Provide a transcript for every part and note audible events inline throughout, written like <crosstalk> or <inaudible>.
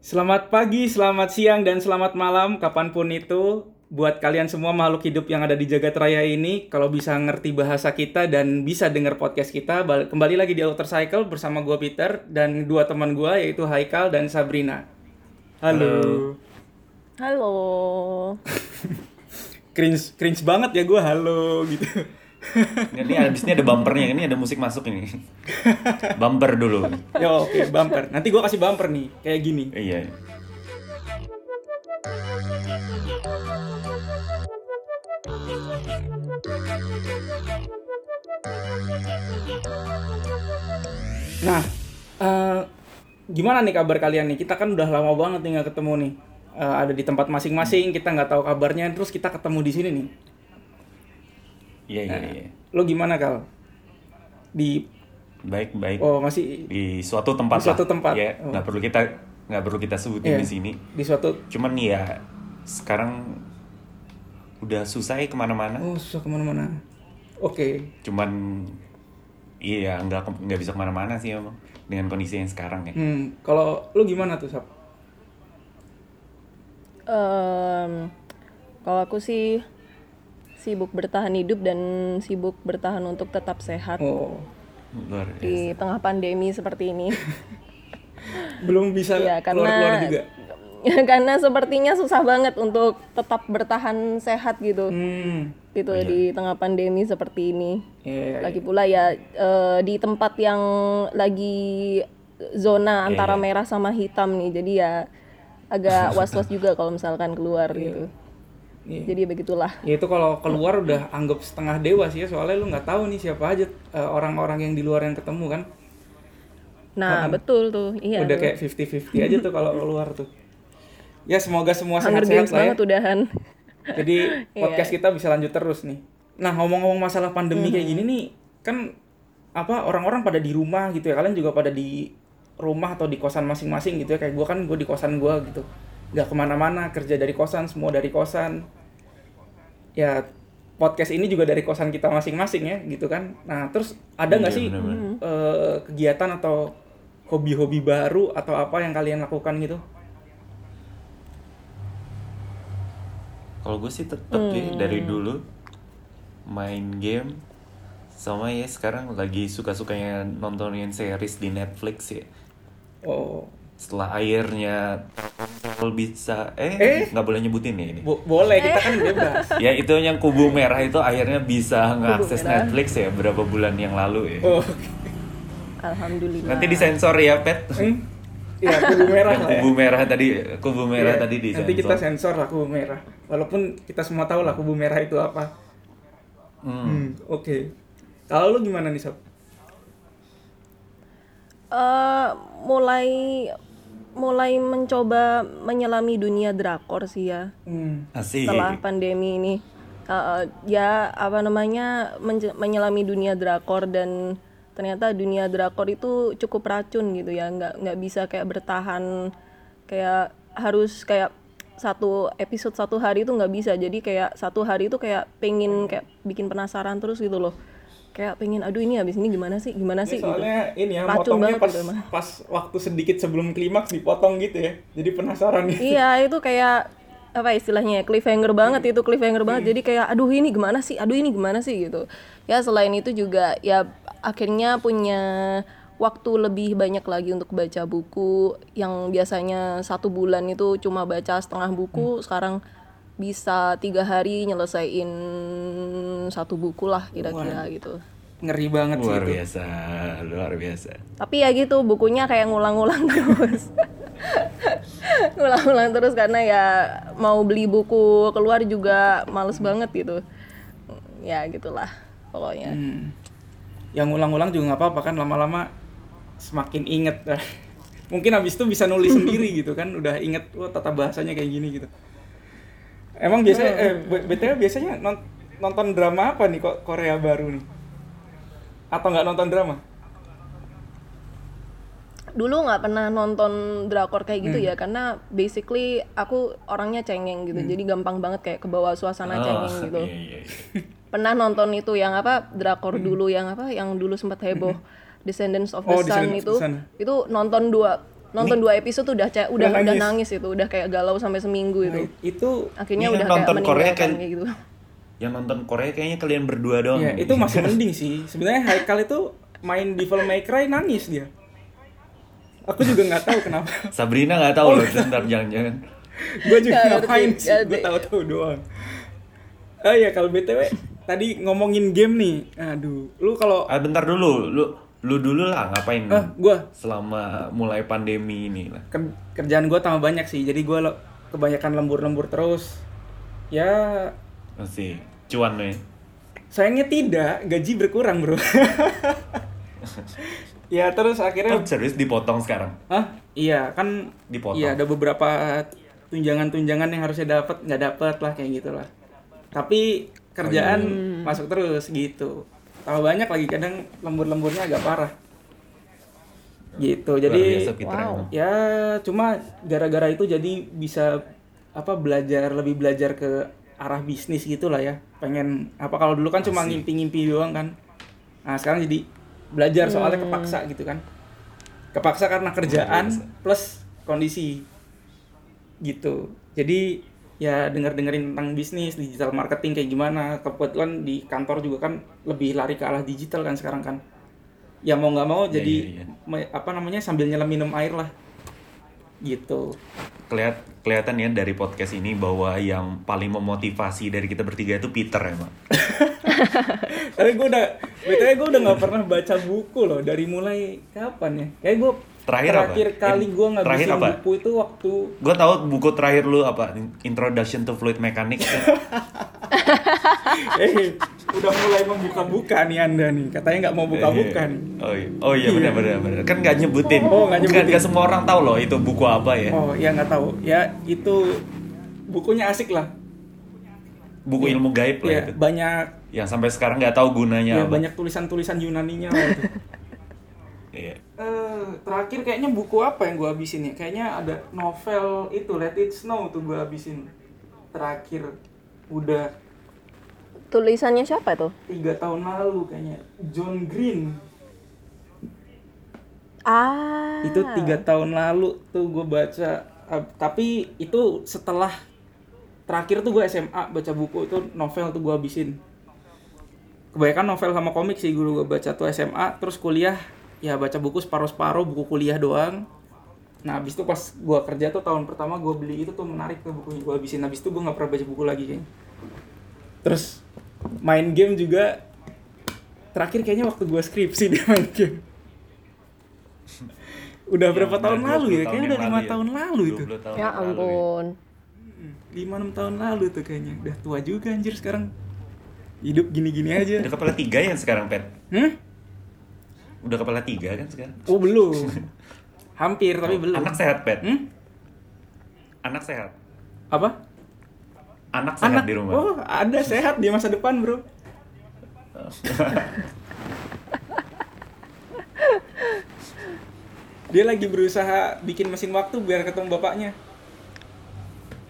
Selamat pagi, selamat siang, dan selamat malam kapan pun itu. Buat kalian semua makhluk hidup yang ada di jagat raya ini kalau bisa ngerti bahasa kita dan bisa denger podcast kita bal- kembali lagi di Outer Cycle bersama gue Peter dan dua teman gue yaitu Haikal dan Sabrina. Halo, Halo. <laughs> cringe cringe banget ya gue halo gitu Ini abis ini ada bumpernya, ini ada musik masuk ini. Bumper dulu. ya oke bumper nanti gue kasih bumper nih kayak gini Iya. Nah, eh, gimana nih kabar kalian nih? Kita kan udah lama banget nih nggak ketemu nih. Eh, ada di tempat masing-masing, kita nggak tahu kabarnya, terus kita ketemu di sini nih. Iya, iya, iya. Lo gimana kal? Di Baik, baik. oh masih Di suatu tempat Di suatu lah. tempat. Ya, Oh. nggak perlu kita nggak perlu kita sebutin Iya, di sini. di suatu Cuman ya sekarang udah susah ya ke mana-mana. oh susah ke mana-mana. Oke, Cuman iya nggak ke- nggak bisa ke mana-mana sih emang dengan kondisi yang sekarang ya. hmm, kalau lo gimana tuh Sap? Em, kalau aku sih sibuk bertahan hidup dan sibuk bertahan untuk tetap sehat Oh, Luar biasa. di tengah pandemi seperti ini. <laughs> belum bisa ya keluar-keluar karena juga. <laughs> karena sepertinya susah banget untuk tetap bertahan sehat gitu. Hmm, Gitu di tengah pandemi seperti ini. iya. Lagi pula ya eh, di tempat yang lagi zona antara iya. merah sama hitam nih. Jadi ya agak was-was juga kalau misalkan keluar gitu. Iya. Jadi begitulah. Ya itu kalau keluar udah anggap setengah dewa sih ya soalnya lu nggak tahu nih siapa aja eh, orang-orang yang di luar yang ketemu kan. Nah, betul tuh. Iya. udah tuh. kayak 50-50 aja tuh kalau keluar tuh. Ya semoga semua sehat-sehat lah ya. banget udahan. Jadi <laughs> Iya. podcast kita bisa lanjut terus nih. Nah ngomong-ngomong masalah pandemi kayak Hmm. gini nih, kan apa orang-orang pada di rumah gitu ya. Kalian juga pada di rumah atau di kosan masing-masing gitu ya. Kayak gue kan gue di kosan gue gitu. Gak ke mana-mana kerja dari kosan, semua dari kosan. Ya podcast ini juga dari kosan kita masing-masing ya gitu kan. Nah terus ada nggak Iya, sih bener-bener. eh, kegiatan atau hobi-hobi baru atau apa yang kalian lakukan gitu? Kalau gue sih tetep ya dari dulu main game sama ya sekarang lagi suka-sukanya nontonin series di Netflix ya. Oh Setelah Telkomsel bisa Eh? eh nggak boleh nyebutin ya ini. bo- boleh kita kan bebas. <laughs> Ya itu yang kubu merah itu akhirnya bisa ngakses Netflix ya berapa bulan yang lalu ya. Oh. Alhamdulillah. Nanti disensor ya pet. Hmm? Iya, kubu merah Yang lah ya. kubu merah tadi kubu merah Iya, tadi disensor. Nanti kita sensor lah kubu merah. Walaupun kita semua tahu lah kubu merah itu apa. Hmm. Hmm, oke. Kalau lu gimana nih, Sob? Eh, mulai mulai mencoba menyelami dunia drakor sih ya Hmm. Asik. setelah pandemi ini. Eh, eh, ya apa namanya menyelami dunia drakor dan ternyata dunia drakor itu cukup racun gitu ya nggak nggak bisa kayak bertahan kayak harus kayak satu episode satu hari itu nggak bisa jadi kayak satu hari itu kayak pengen kayak bikin penasaran terus gitu loh kayak pengen aduh ini habis ini gimana sih gimana sih gitu. Soalnya ini ya, Racun potongnya banget pas, gitu emang. pas waktu sedikit sebelum klimaks dipotong gitu ya. Jadi penasaran gitu. Iya itu kayak apa istilahnya ya, cliffhanger banget itu cliffhanger banget jadi kayak aduh ini gimana sih aduh ini gimana sih gitu ya selain itu juga ya akhirnya punya waktu lebih banyak lagi untuk baca buku yang biasanya satu bulan itu cuma baca setengah buku sekarang bisa tiga hari nyelesain satu buku lah kira-kira gitu Ngeri banget sih Luar itu. biasa, luar biasa. tapi ya gitu bukunya kayak ngulang-ngulang <laughs> terus ngulang-ngulang terus karena ya mau beli buku keluar juga males banget gitu ya gitulah pokoknya Hmm. Yang ulang-ulang juga nggak apa-apa kan lama-lama semakin inget. <laughs> Mungkin habis itu bisa nulis sendiri <laughs> gitu kan, udah inget wah tata bahasanya kayak gini gitu. Emang biasanya eh BTW biasanya non- nonton drama apa nih kok Korea baru nih? Atau nggak nonton drama? dulu nggak pernah nonton drakor kayak gitu ya karena basically aku orangnya cengeng gitu. Jadi gampang banget kayak kebawa suasana cengeng gitu. Iya, iya, iya. <laughs> pernah nonton itu yang apa drakor dulu yang apa yang dulu sempat heboh. Descendants of the Oh, Sun of itu. The Sun. itu nonton dua nonton dua episode tuh udah udah Udah udah nangis. nangis itu udah kayak galau sampai seminggu itu Nah, itu akhirnya udah kan kayak nonton Korea meninggalkan kan- kayak gitu Yang nonton Korea kayaknya kalian berdua doang. ya itu masih mending sih. Sebenarnya Haikal itu main Devil May Cry nangis dia. Aku juga nggak tahu kenapa. <laughs> Sabrina nggak tahu loh, ntar jangan-jangan. gue juga ngapain sih gue tahu-tahu doang oh iya kalau btw tadi ngomongin game nih aduh lu kalau Ah, bentar dulu, lu lu dulu lah ngapain ah gue selama mulai pandemi ini lah. ker- kerjaan gue tambah banyak sih jadi gue kebanyakan lembur-lembur terus ya Masih cuan nih. sayangnya tidak gaji berkurang bro <laughs> ya terus akhirnya Oh, serius dipotong sekarang? Hah? Iya kan Dipotong. Iya ada beberapa tunjangan-tunjangan yang harusnya dapat nggak dapat lah kayak gitulah. Tapi kerjaan masuk terus gitu. Tambah banyak lagi kadang lembur-lemburnya agak parah. Gitu. Luar Jadi biasa wow. ya cuma gara-gara itu jadi bisa apa belajar lebih belajar ke arah bisnis gitulah ya. Pengen apa kalau dulu kan cuma ngimpi-ngimpi doang kan. Nah, sekarang jadi belajar soalnya kepaksa gitu kan. Kepaksa karena kerjaan plus kondisi gitu. Jadi ya denger-dengerin tentang bisnis, digital marketing kayak gimana. Kebetulan di kantor juga kan lebih lari ke arah digital kan sekarang kan. Ya mau nggak mau Iya, jadi iya. me- apa namanya sambil nyelam minum air lah. Gitu. Kelihat kelihatan ya dari podcast ini bahwa yang paling memotivasi dari kita bertiga itu Peter emang. <laughs> Tapi gue udah, btw gue udah nggak pernah baca buku loh dari mulai kapan ya? Kayak gue Terakhir apa? kali gue terakhir ngabisin apa? buku itu waktu Gue tahu buku terakhir lu apa? Introduction to Fluid Mechanics. <laughs> eh udah mulai membuka-buka nih anda nih katanya nggak mau buka-buka nih. Oh iya, oh iya benar benar benar. Kan nggak nyebutin. Oh, nggak nyebutin. nggak semua orang tahu loh itu buku apa ya. Oh ya nggak tahu ya itu bukunya asik lah. Buku ilmu gaib lah Ya itu. banyak Yang sampai sekarang nggak tahu gunanya ya apa. banyak tulisan-tulisan Yunaninya lah itu. <laughs> Iya. Eh, terakhir kayaknya buku apa yang gue habisin ya? Kayaknya ada novel itu Let It Snow tuh gue habisin. Terakhir. Udah tulisannya siapa tuh tiga tahun lalu kayaknya. John Green. Ah. Itu tiga tahun lalu tuh gue baca. Uh, tapi itu setelah terakhir tuh gue SMA baca buku itu novel tuh gue habisin. Kebanyakan novel sama komik sih dulu gue baca tuh SMA terus kuliah ya baca buku separuh-separuh buku kuliah doang nah abis itu pas gue kerja tuh tahun pertama gue beli itu tuh menarik tuh bukunya gue habisin abis itu gue nggak pernah baca buku lagi kayaknya terus main game juga terakhir kayaknya waktu gue skripsi <laughs> dia main game udah Yang berapa tahun lalu 20 ya? Kayaknya udah lima ya. tahun lalu itu. 20 tahun ya lalu ampun Lima enam tahun lalu tuh kayaknya. Udah tua juga anjir sekarang. Hidup gini-gini aja. Udah kepala tiga ya sekarang Pet? Hmm? Udah kepala tiga kan sekarang? Oh belum. Hampir tapi belum. Anak sehat Pet? Hmm? Anak sehat? Apa? Anak sehat Anak di rumah? Oh, ada sehat di masa depan, Bro. <laughs> Dia lagi berusaha bikin mesin waktu biar ketemu bapaknya.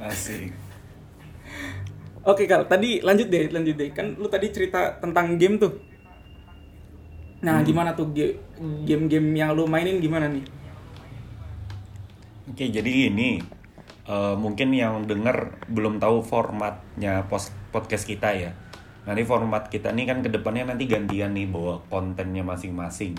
Asik. Oke, Kal, tadi lanjut deh, lanjut deh. Kan lu tadi cerita tentang game tuh. Nah, gimana tuh ge- game-game yang lu mainin gimana nih? Oke, jadi ini eh, mungkin yang denger belum tahu formatnya pos- podcast kita ya. Nanti format kita nih kan ke depannya nanti gantian nih bawa kontennya masing-masing.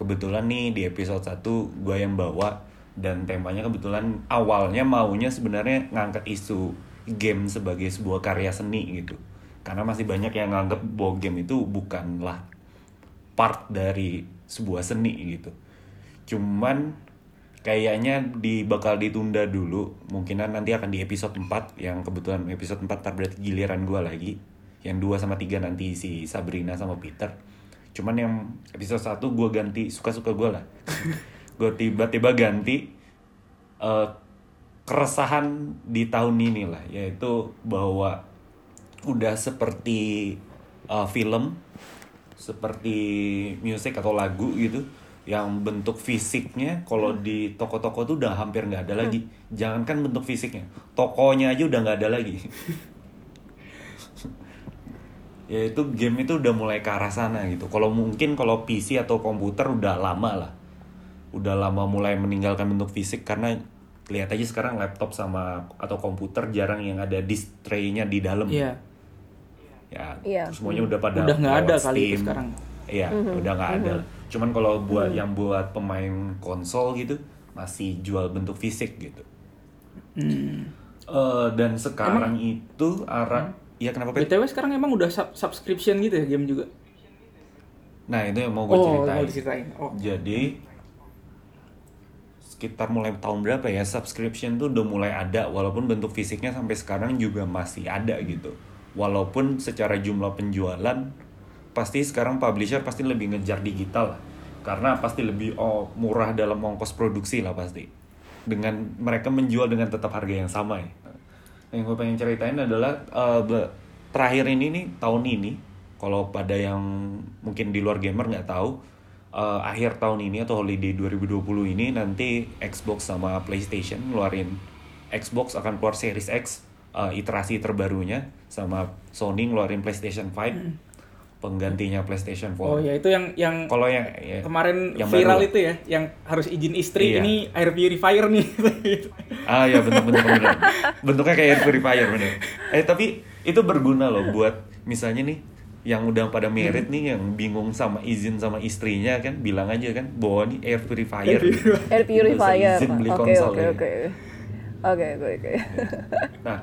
Kebetulan nih di episode 1 gue yang bawa dan temanya kebetulan awalnya maunya sebenarnya ngangkat isu game sebagai sebuah karya seni gitu. Karena masih banyak yang nganggap bahwa game itu bukanlah part dari sebuah seni gitu. Cuman kayaknya di bakal ditunda dulu. Mungkinan nanti akan di episode 4 yang kebetulan episode 4 ntar berarti giliran gua lagi. Yang 2 sama 3 nanti si Sabrina sama Peter. Cuman yang episode 1 gua ganti suka-suka gua lah. <laughs> gue tiba-tiba ganti eh, keresahan di tahun ini lah yaitu bahwa udah seperti eh, film seperti musik atau lagu gitu yang bentuk fisiknya kalau di toko-toko tuh udah hampir nggak ada lagi. Jangankan bentuk fisiknya tokonya aja udah nggak ada lagi. <laughs> Ya itu game itu udah mulai ke arah sana gitu. Kalau mungkin kalau PC atau komputer udah lama lah. Udah lama mulai meninggalkan bentuk fisik karena lihat aja sekarang laptop sama atau komputer jarang yang ada display-nya di dalam. Iya. Ya Iya. semuanya udah pada Udah nggak ada kali itu sekarang. iya udah nggak ada cuman kalau buat yang buat pemain konsol gitu masih jual bentuk fisik gitu Hmm. Eh, dan sekarang itu arah ya kenapa Pet? BTW sekarang emang udah sub- subscription gitu ya game juga? nah itu yang mau gue Oh, ceritain mau diceritain. Oh. Jadi sekitar mulai tahun berapa ya subscription tuh udah mulai ada walaupun bentuk fisiknya sampai sekarang juga masih ada gitu. Walaupun secara jumlah penjualan pasti sekarang publisher pasti lebih ngejar digital. Karena pasti lebih oh, murah dalam ongkos produksi lah pasti. Dengan mereka menjual dengan tetap harga yang sama ya. Yang gue pengen ceritain adalah be- terakhir ini nih tahun ini kalau pada yang mungkin di luar gamer nggak tahu eh, akhir tahun ini atau holiday 2020 ini nanti Xbox sama PlayStation ngeluarin Xbox akan keluar Series X eh, iterasi terbarunya sama Sony ngeluarin PlayStation 5 penggantinya PlayStation 4. Oh ya itu yang yang Kalau yang ya, kemarin yang viral baru. itu ya, yang harus izin istri Iya. ini air purifier nih. <laughs> Ah ya bener. Bentuknya kayak air purifier bener. Eh tapi itu berguna loh buat misalnya nih yang udah pada merit nih yang bingung sama izin sama istrinya kan bilang aja kan bahwa nih air purifier. Air purifier. izin beli Oke konsol oke ya. Oke. Oke oke oke. <laughs> Nah,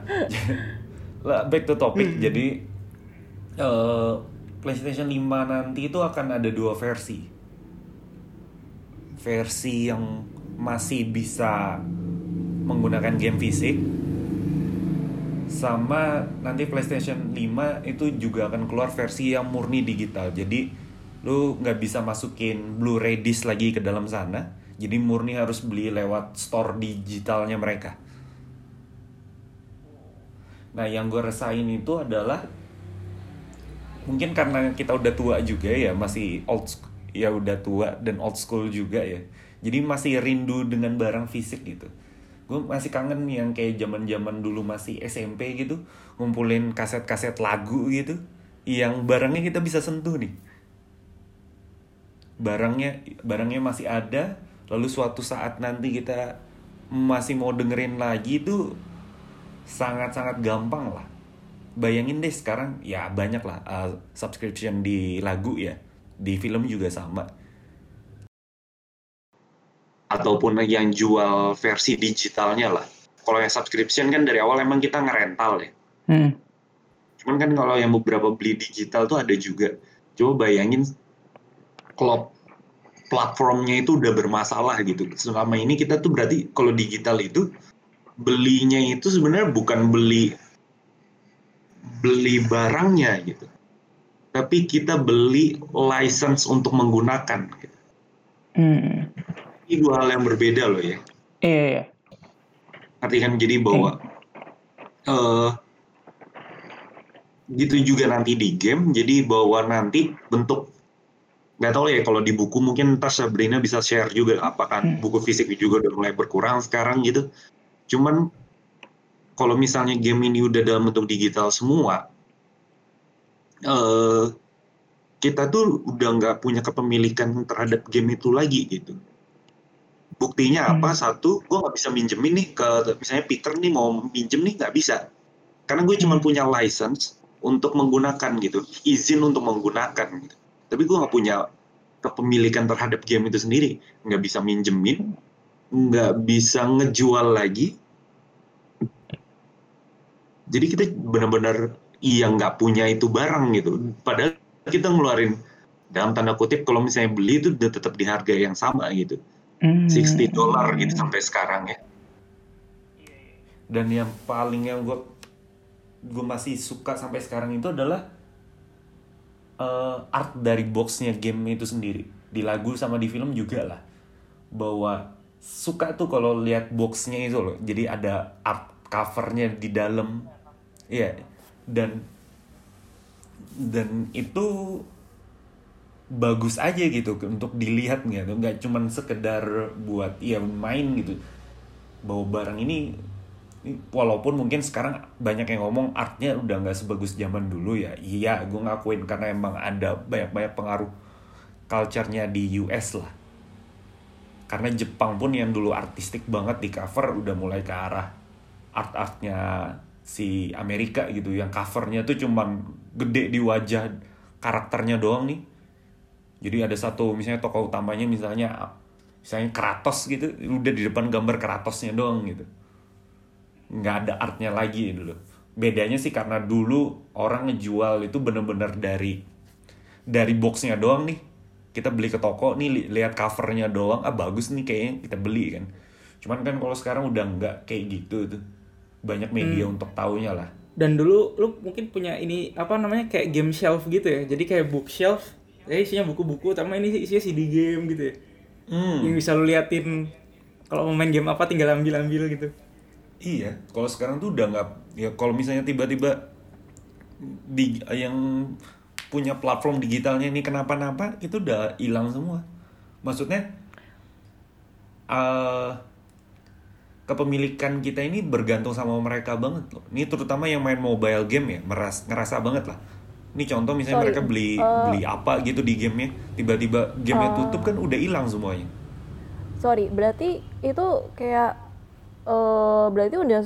<laughs> lah, back to topic. Jadi eh, PlayStation 5 nanti itu akan ada dua versi. Versi yang masih bisa menggunakan game fisik sama nanti PlayStation 5 itu juga akan keluar versi yang murni digital. Jadi lu nggak bisa masukin Blu-ray disc lagi ke dalam sana. Jadi murni harus beli lewat store digitalnya mereka. Nah, yang gue resain itu adalah mungkin karena kita udah tua juga ya, masih old ya udah tua dan old school juga ya. Jadi masih rindu dengan barang fisik gitu. Gue masih kangen yang kayak zaman-zaman dulu masih SMP gitu, ngumpulin kaset-kaset lagu gitu, yang barangnya kita bisa sentuh nih. Barangnya barangnya masih ada, lalu suatu saat nanti kita masih mau dengerin lagi itu sangat-sangat gampang lah. Bayangin deh sekarang ya banyak lah uh, subscription di lagu ya, di film juga sama. Ataupun yang jual versi digitalnya lah. Kalau yang subscription kan dari awal emang kita ngerental ya. Hmm. Cuman kan kalau yang beberapa beli digital tuh ada juga. Coba bayangin kalau platformnya itu udah bermasalah gitu. Selama ini kita tuh berarti kalau digital itu belinya itu sebenarnya bukan beli beli barangnya gitu. Tapi kita beli license untuk menggunakan. Gitu. Hmm. Ini dua hal yang berbeda loh ya. Iya, iya. Arti kan jadi bahwa eh gitu juga nanti di game jadi bahwa nanti bentuk nggak tahu ya kalau di buku mungkin ntar Sabrina bisa share juga apakah Hmm. buku fisik juga udah mulai berkurang sekarang gitu cuman kalau misalnya game ini udah dalam bentuk digital semua eh kita tuh udah nggak punya kepemilikan terhadap game itu lagi gitu. Buktinya apa? Satu gue nggak bisa minjemin nih ke misalnya Peter nih mau minjem nih nggak bisa. Karena gue cuma punya license untuk menggunakan gitu izin untuk menggunakan gitu. Tapi gue nggak punya kepemilikan terhadap game itu sendiri. Nggak bisa minjemin nggak bisa ngejual lagi. Jadi kita benar-benar iya nggak punya itu barang gitu. Padahal kita ngeluarin dalam tanda kutip kalau misalnya beli itu udah tetap di harga yang sama gitu. Hmm. 60 dolar gitu sampai sekarang ya. Dan yang paling yang gue gue masih suka sampai sekarang itu adalah eh, art dari boxnya game itu sendiri. Di lagu sama di film juga lah. Bahwa suka tuh kalau lihat boxnya itu loh. Jadi ada art covernya di dalam. Iya. Dan dan itu bagus aja gitu untuk dilihat gitu. Nggak cuman sekedar buat ya main gitu. Bahwa barang ini ini walaupun mungkin sekarang banyak yang ngomong artnya udah nggak sebagus zaman dulu ya. Iya gue ngakuin karena emang ada banyak banyak pengaruh culture-nya di US lah karena Jepang pun yang dulu artistik banget di cover udah mulai ke arah art-artnya si Amerika gitu. Yang covernya tuh cuman gede di wajah karakternya doang nih. Jadi ada satu misalnya tokoh utamanya misalnya misalnya Kratos gitu udah di depan gambar Kratosnya doang gitu. Nggak ada artnya lagi dulu. Bedanya sih karena dulu orang ngejual itu bener-bener dari dari boxnya doang nih kita beli ke toko nih li- lihat covernya doang ah bagus nih kayaknya kita beli kan cuman kan kalau sekarang udah nggak kayak gitu tuh banyak media untuk taunya lah Dan dulu lu mungkin punya ini apa namanya kayak game shelf gitu ya. Jadi kayak bookshelf, ya isinya buku-buku, sama ini isinya CD game gitu ya. hmm. Yang bisa lu liatin kalau mau main game apa tinggal ambil-ambil gitu. Iya, kalau sekarang tuh udah nggak ya kalau misalnya tiba-tiba di yang punya platform digitalnya ini kenapa-napa itu udah hilang semua. Maksudnya eh kepemilikan kita ini bergantung sama mereka banget loh. Ini terutama yang main mobile game ya, meras, ngerasa banget lah. Ini contoh misalnya Sorry, mereka beli eh, beli apa gitu di gamenya, tiba-tiba gamenya tutup kan udah hilang semuanya. sorry berarti itu kayak eh berarti udah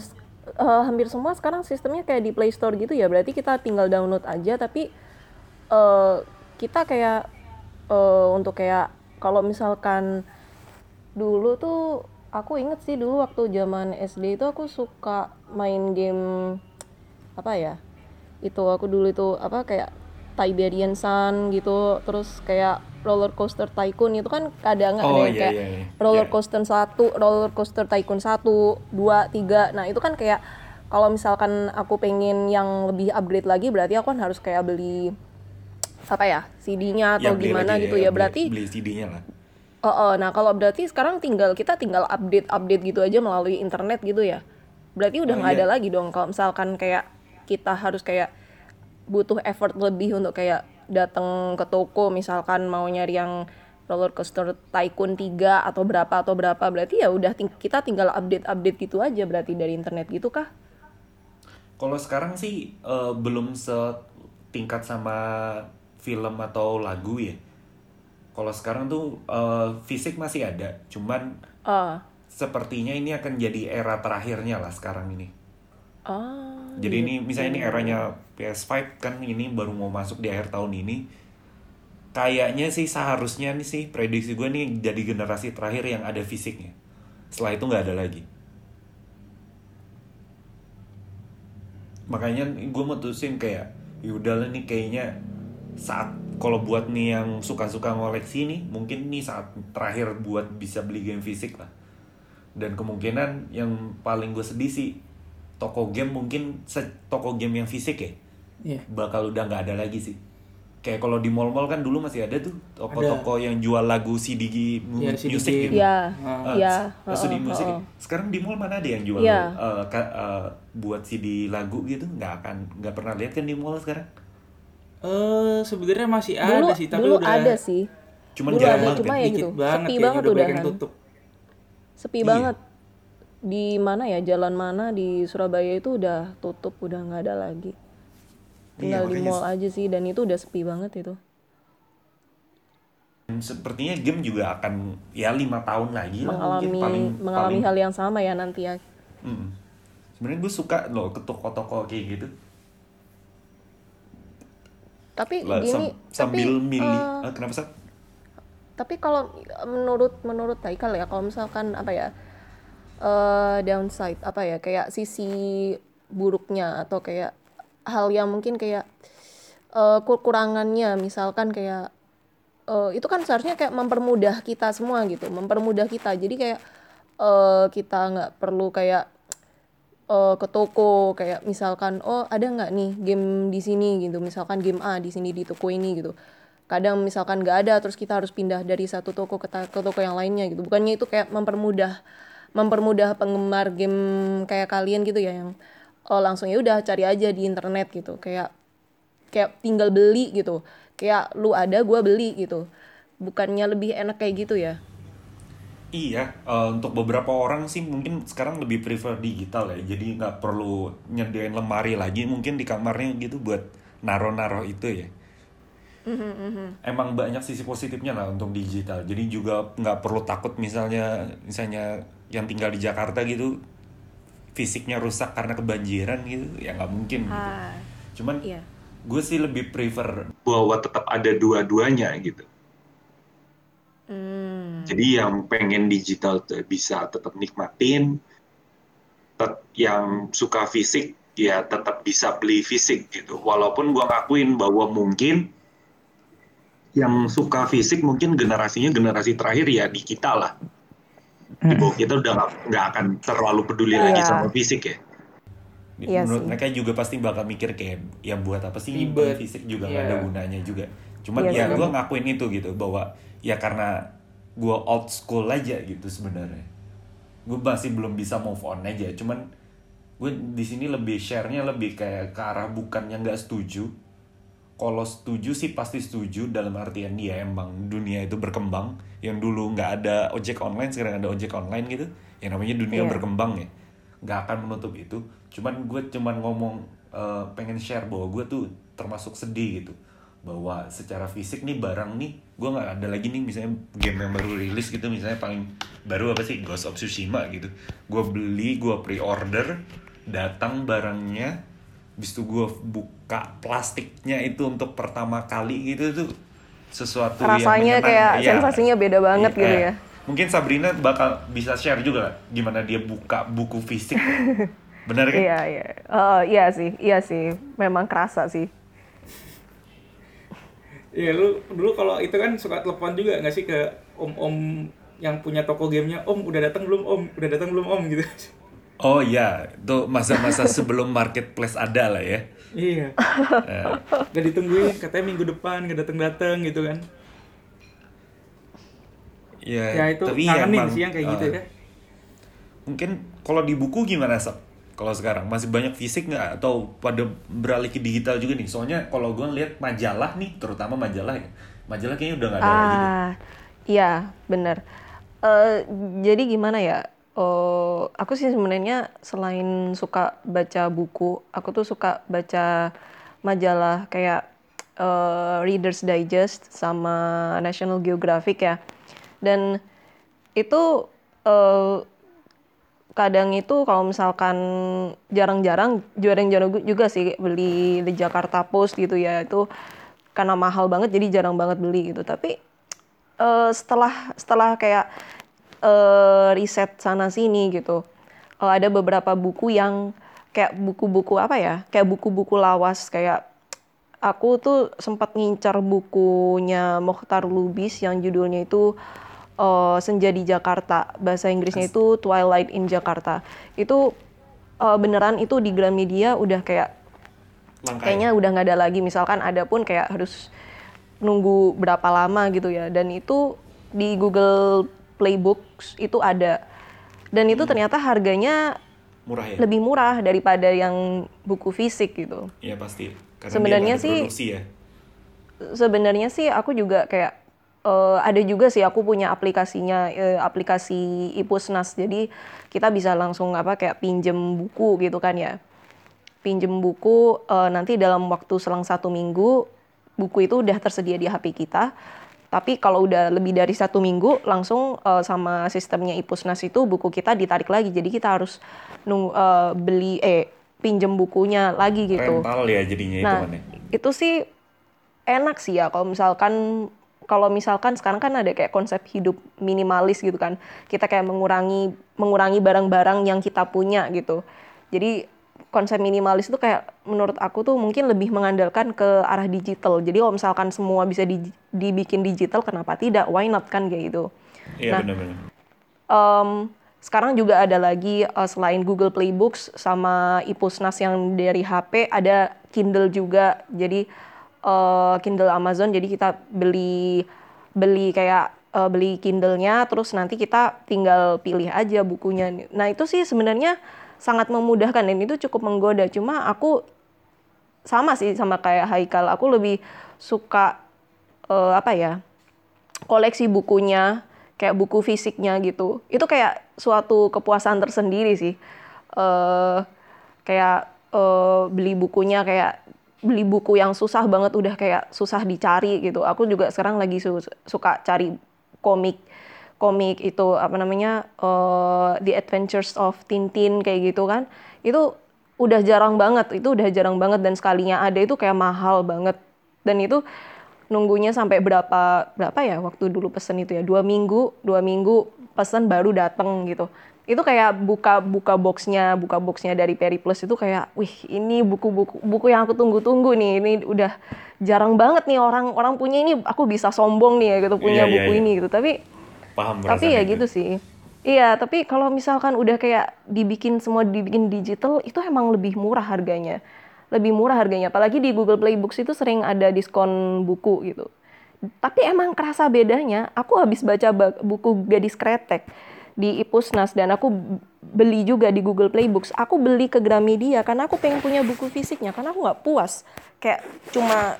eh, hampir semua sekarang sistemnya kayak di Play Store gitu ya berarti kita tinggal download aja tapi eh kita kayak eh untuk kayak kalau misalkan dulu tuh aku inget sih dulu waktu zaman SD itu aku suka main game apa ya itu aku dulu itu apa kayak Tiberian Sun gitu terus kayak roller coaster tycoon itu kan kadang Oh, ada yang iya, kayak iya, iya. roller Iya. coaster satu roller coaster tycoon satu dua tiga nah itu kan kayak kalau misalkan aku pengen yang lebih upgrade lagi berarti aku kan harus kayak beli apa ya CD-nya atau Ya, beli gimana lagi gitu ya, ya beli- berarti beli CD-nya lah. Oh, oh, nah kalau berarti sekarang tinggal kita tinggal update update gitu aja melalui internet gitu ya. Berarti udah Oh, nggak iya. ada lagi dong kalau misalkan kayak kita harus kayak butuh effort lebih untuk kayak datang ke toko misalkan mau nyari yang roller coaster tycoon 3 atau berapa atau berapa berarti ya udah ting- kita tinggal update-update gitu aja berarti dari internet gitu kah? Kalau sekarang sih eh, belum setingkat sama film atau lagu ya. Kalau sekarang tuh eh, fisik masih ada, cuman Oh. sepertinya ini akan jadi era terakhirnya lah sekarang ini. Oh. Jadi ini misalnya ini eranya PS5 kan ini baru mau masuk di akhir tahun ini. Kayaknya sih seharusnya nih sih prediksi gue nih jadi generasi terakhir yang ada fisiknya. Setelah itu nggak ada lagi. Makanya gue mutusin kayak yaudah nih kayaknya saat kalau buat nih yang suka-suka ngoleksi nih mungkin nih saat terakhir buat bisa beli game fisik lah. Dan kemungkinan yang paling gue sedih sih toko game mungkin se- toko game yang fisik ya Iya. bakal udah nggak ada lagi sih. Kayak kalau di mall-mall kan dulu masih ada tuh toko-toko yang jual lagu CD Iya, CD musik gitu. Iya, Ah, iya, CD musik sekarang di mall mana ada yang jual Iya. eh, ka- eh, buat CD lagu gitu? Nggak akan nggak pernah lihat kan di mall sekarang Eh sebenarnya masih Dulu ada sih, tapi dulu udah ada sih. cuman Dulu jarang ada, banget cuma kan? ya dikit gitu. banget Sepi kayaknya, banget udah yang tutup. Sepi Iya. banget. Di mana ya jalan mana di Surabaya itu udah tutup, udah nggak ada lagi. Tinggal di Iya, makanya mall aja sih dan itu udah sepi banget itu. Dan sepertinya game juga akan ya lima tahun lagi lah mengalami mungkin paling mengalami paling hal yang sama ya nanti ya. Mm. sebenarnya gue suka loh ke toko-toko kayak gitu Tapi Lah, gini, sam- tapi sambil milih. eh, Ah, kenapa sih tapi kalau menurut menurut Taikal ya kalau misalkan apa ya eh downside apa ya kayak sisi buruknya atau kayak hal yang mungkin kayak eh kekurangannya misalkan kayak eh, itu kan seharusnya kayak mempermudah kita semua gitu mempermudah kita. Jadi kayak eh kita nggak perlu kayak eh, ke toko kayak misalkan oh ada nggak nih game di sini? Gitu. Misalkan game A di sini di toko ini gitu. Kadang misalkan nggak ada terus kita harus pindah dari satu toko ke, ke toko yang lainnya gitu. Bukannya itu kayak mempermudah mempermudah penggemar game kayak kalian gitu ya yang oh langsung ya udah cari aja di internet gitu. Kayak kayak tinggal beli gitu. Kayak lu ada gua beli gitu. Bukannya lebih enak kayak gitu ya Iya, eh, untuk beberapa orang sih mungkin sekarang lebih prefer digital ya. Jadi nggak perlu nyediain lemari lagi mungkin di kamarnya gitu buat naro-naro itu ya. emang banyak sisi positifnya lah untuk digital jadi juga nggak perlu takut misalnya misalnya yang tinggal di Jakarta gitu fisiknya rusak karena kebanjiran gitu ya nggak mungkin gitu. Ah, cuman iya. gue sih lebih prefer bahwa tetap ada dua-duanya gitu. Hmm. Jadi yang pengen digital tuh bisa tetap nikmatin, tet- yang suka fisik ya tetap bisa beli fisik gitu. Walaupun gua ngakuin bahwa mungkin yang suka fisik mungkin generasinya generasi terakhir ya di kita lah. Di bawah kita udah nggak nggak akan terlalu peduli lagi Iya. sama fisik ya. Iya menurut sih. mereka juga pasti bakal mikir kayak ya buat apa sih Ribet. beli fisik juga nggak ada Iya. gunanya juga cuman Iya ya gue ngakuin itu gitu bahwa ya karena gue old school aja gitu sebenarnya. Gue masih belum bisa move on aja cuman gue di sini lebih share-nya lebih kayak ke arah bukan yang nggak setuju. Kalau setuju sih pasti setuju dalam artian dia emang dunia itu berkembang. Yang dulu nggak ada ojek online sekarang ada ojek online gitu. Yang namanya dunia Iya. berkembang ya. Nggak akan menutup itu. Cuman gue cuman ngomong eh, pengen share bahwa gue tuh termasuk sedih gitu. Bahwa secara fisik nih barang nih gue nggak ada lagi nih misalnya game yang baru rilis gitu misalnya paling baru apa sih Ghost of Tsushima gitu gue beli gue pre-order datang barangnya Habis itu gue buka plastiknya itu untuk pertama kali gitu tuh sesuatu Rasanya yang kayak Iya. sensasinya beda banget Iya. gitu ya. Mungkin Sabrina bakal bisa share juga lah gimana dia buka buku fisik. <laughs> Benar kan? Iya, iya. Eh, iya sih, iya sih. Memang kerasa sih. Iya lu dulu kalau itu kan suka telepon juga nggak sih ke om-om yang punya toko gamenya? Om udah datang belum om? Udah datang belum om? Gitu. Oh iya, itu masa-masa <laughs> sebelum marketplace ada lah ya. iya. Eh, udah ditungguin katanya minggu depan nggak datang datang gitu kan. Ya, ya itu tapi kangenin emang, sih yang kayak gitu eh, ya. Mungkin kalau di buku gimana Sob? Kalau sekarang masih banyak fisik nggak atau pada beralih ke digital juga nih? Soalnya kalau gue lihat majalah nih, terutama majalah ya, majalah kayaknya udah nggak ada lagi. Ah, iya, bener. Eh, jadi gimana ya? Oh, aku sih sebenarnya selain suka baca buku, aku tuh suka baca majalah kayak eh, Reader's Digest sama National Geographic ya. Dan itu eh, kadang itu kalau misalkan jarang-jarang jarang-jarang juga sih beli di Jakarta Post gitu ya itu karena mahal banget jadi jarang banget beli gitu. Tapi eh, setelah setelah kayak eh, riset sana sini gitu eh, ada beberapa buku yang kayak buku-buku apa ya kayak buku-buku lawas kayak aku tuh sempat ngincar bukunya Mokhtar Lubis yang judulnya itu eh, Senja di Jakarta bahasa Inggrisnya itu Twilight in Jakarta itu eh, beneran itu di Gramedia udah kayak Langka ya? kayaknya udah nggak ada lagi misalkan ada pun kayak harus nunggu berapa lama gitu ya dan itu di Google Playbooks itu ada dan itu ternyata harganya murah ya? lebih murah daripada yang buku fisik gitu Iya pasti. Karena Sebenarnya sih- ya. sebenarnya sih aku juga kayak eh, ada juga sih aku punya aplikasinya eh, aplikasi Ipusnas. Jadi kita bisa langsung apa kayak pinjem buku gitu kan ya. Pinjem buku eh, nanti dalam waktu selang satu minggu buku itu udah tersedia di HP kita. Tapi kalau udah lebih dari satu minggu langsung eh, sama sistemnya Ipusnas itu buku kita ditarik lagi. Jadi kita harus nung eh, beli eh pinjem bukunya lagi gitu. Rental ya jadinya Nah, hitungannya. itu sih enak sih ya kalau misalkan kalau misalkan sekarang kan ada kayak konsep hidup minimalis gitu kan. Kita kayak mengurangi mengurangi barang-barang yang kita punya gitu. Jadi konsep minimalis itu kayak menurut aku tuh mungkin lebih mengandalkan ke arah digital. Jadi kalau misalkan semua bisa di- dibikin digital kenapa tidak? Why not kan kayak gitu. Iya nah, benar-benar. Em, sekarang juga ada lagi eh, selain Google Playbooks sama Ipusnas yang dari HP ada Kindle juga. Jadi eh, Kindle Amazon jadi kita beli beli kayak eh, beli Kindle-nya terus nanti kita tinggal pilih aja bukunya. Nah, itu sih sebenarnya sangat memudahkan dan itu cukup menggoda. Cuma aku sama sih sama kayak Haikal. Aku lebih suka eh, apa ya? koleksi bukunya, kayak buku fisiknya gitu. Itu kayak suatu kepuasan tersendiri sih. eh kayak eh, beli bukunya kayak beli buku yang susah banget udah kayak susah dicari gitu. Aku juga sekarang lagi su- suka cari komik komik itu apa namanya eh, The Adventures of Tintin kayak gitu kan. Itu udah jarang banget, itu udah jarang banget dan sekalinya ada itu kayak mahal banget. Dan itu nunggunya sampai berapa berapa ya waktu dulu pesen itu ya dua minggu dua minggu pesen baru dateng gitu itu kayak buka buka boxnya buka boxnya dari Periplus itu kayak wih ini buku-buku buku yang aku tunggu-tunggu nih. Ini udah jarang banget nih orang orang punya ini. Aku bisa sombong nih ya gitu punya Iya, iya, buku iya. ini gitu. Tapi Paham tapi ya itu. gitu. sih. Iya tapi kalau misalkan udah kayak dibikin semua dibikin digital itu emang lebih murah harganya. Lebih murah harganya. Apalagi di Google Play Books itu sering ada diskon buku gitu. Tapi emang kerasa bedanya aku habis baca ba- buku Gadis Kretek di Ipusnas dan aku beli juga di Google Play Books aku beli ke Gramedia karena aku pengen punya buku fisiknya karena aku nggak puas. Kayak cuma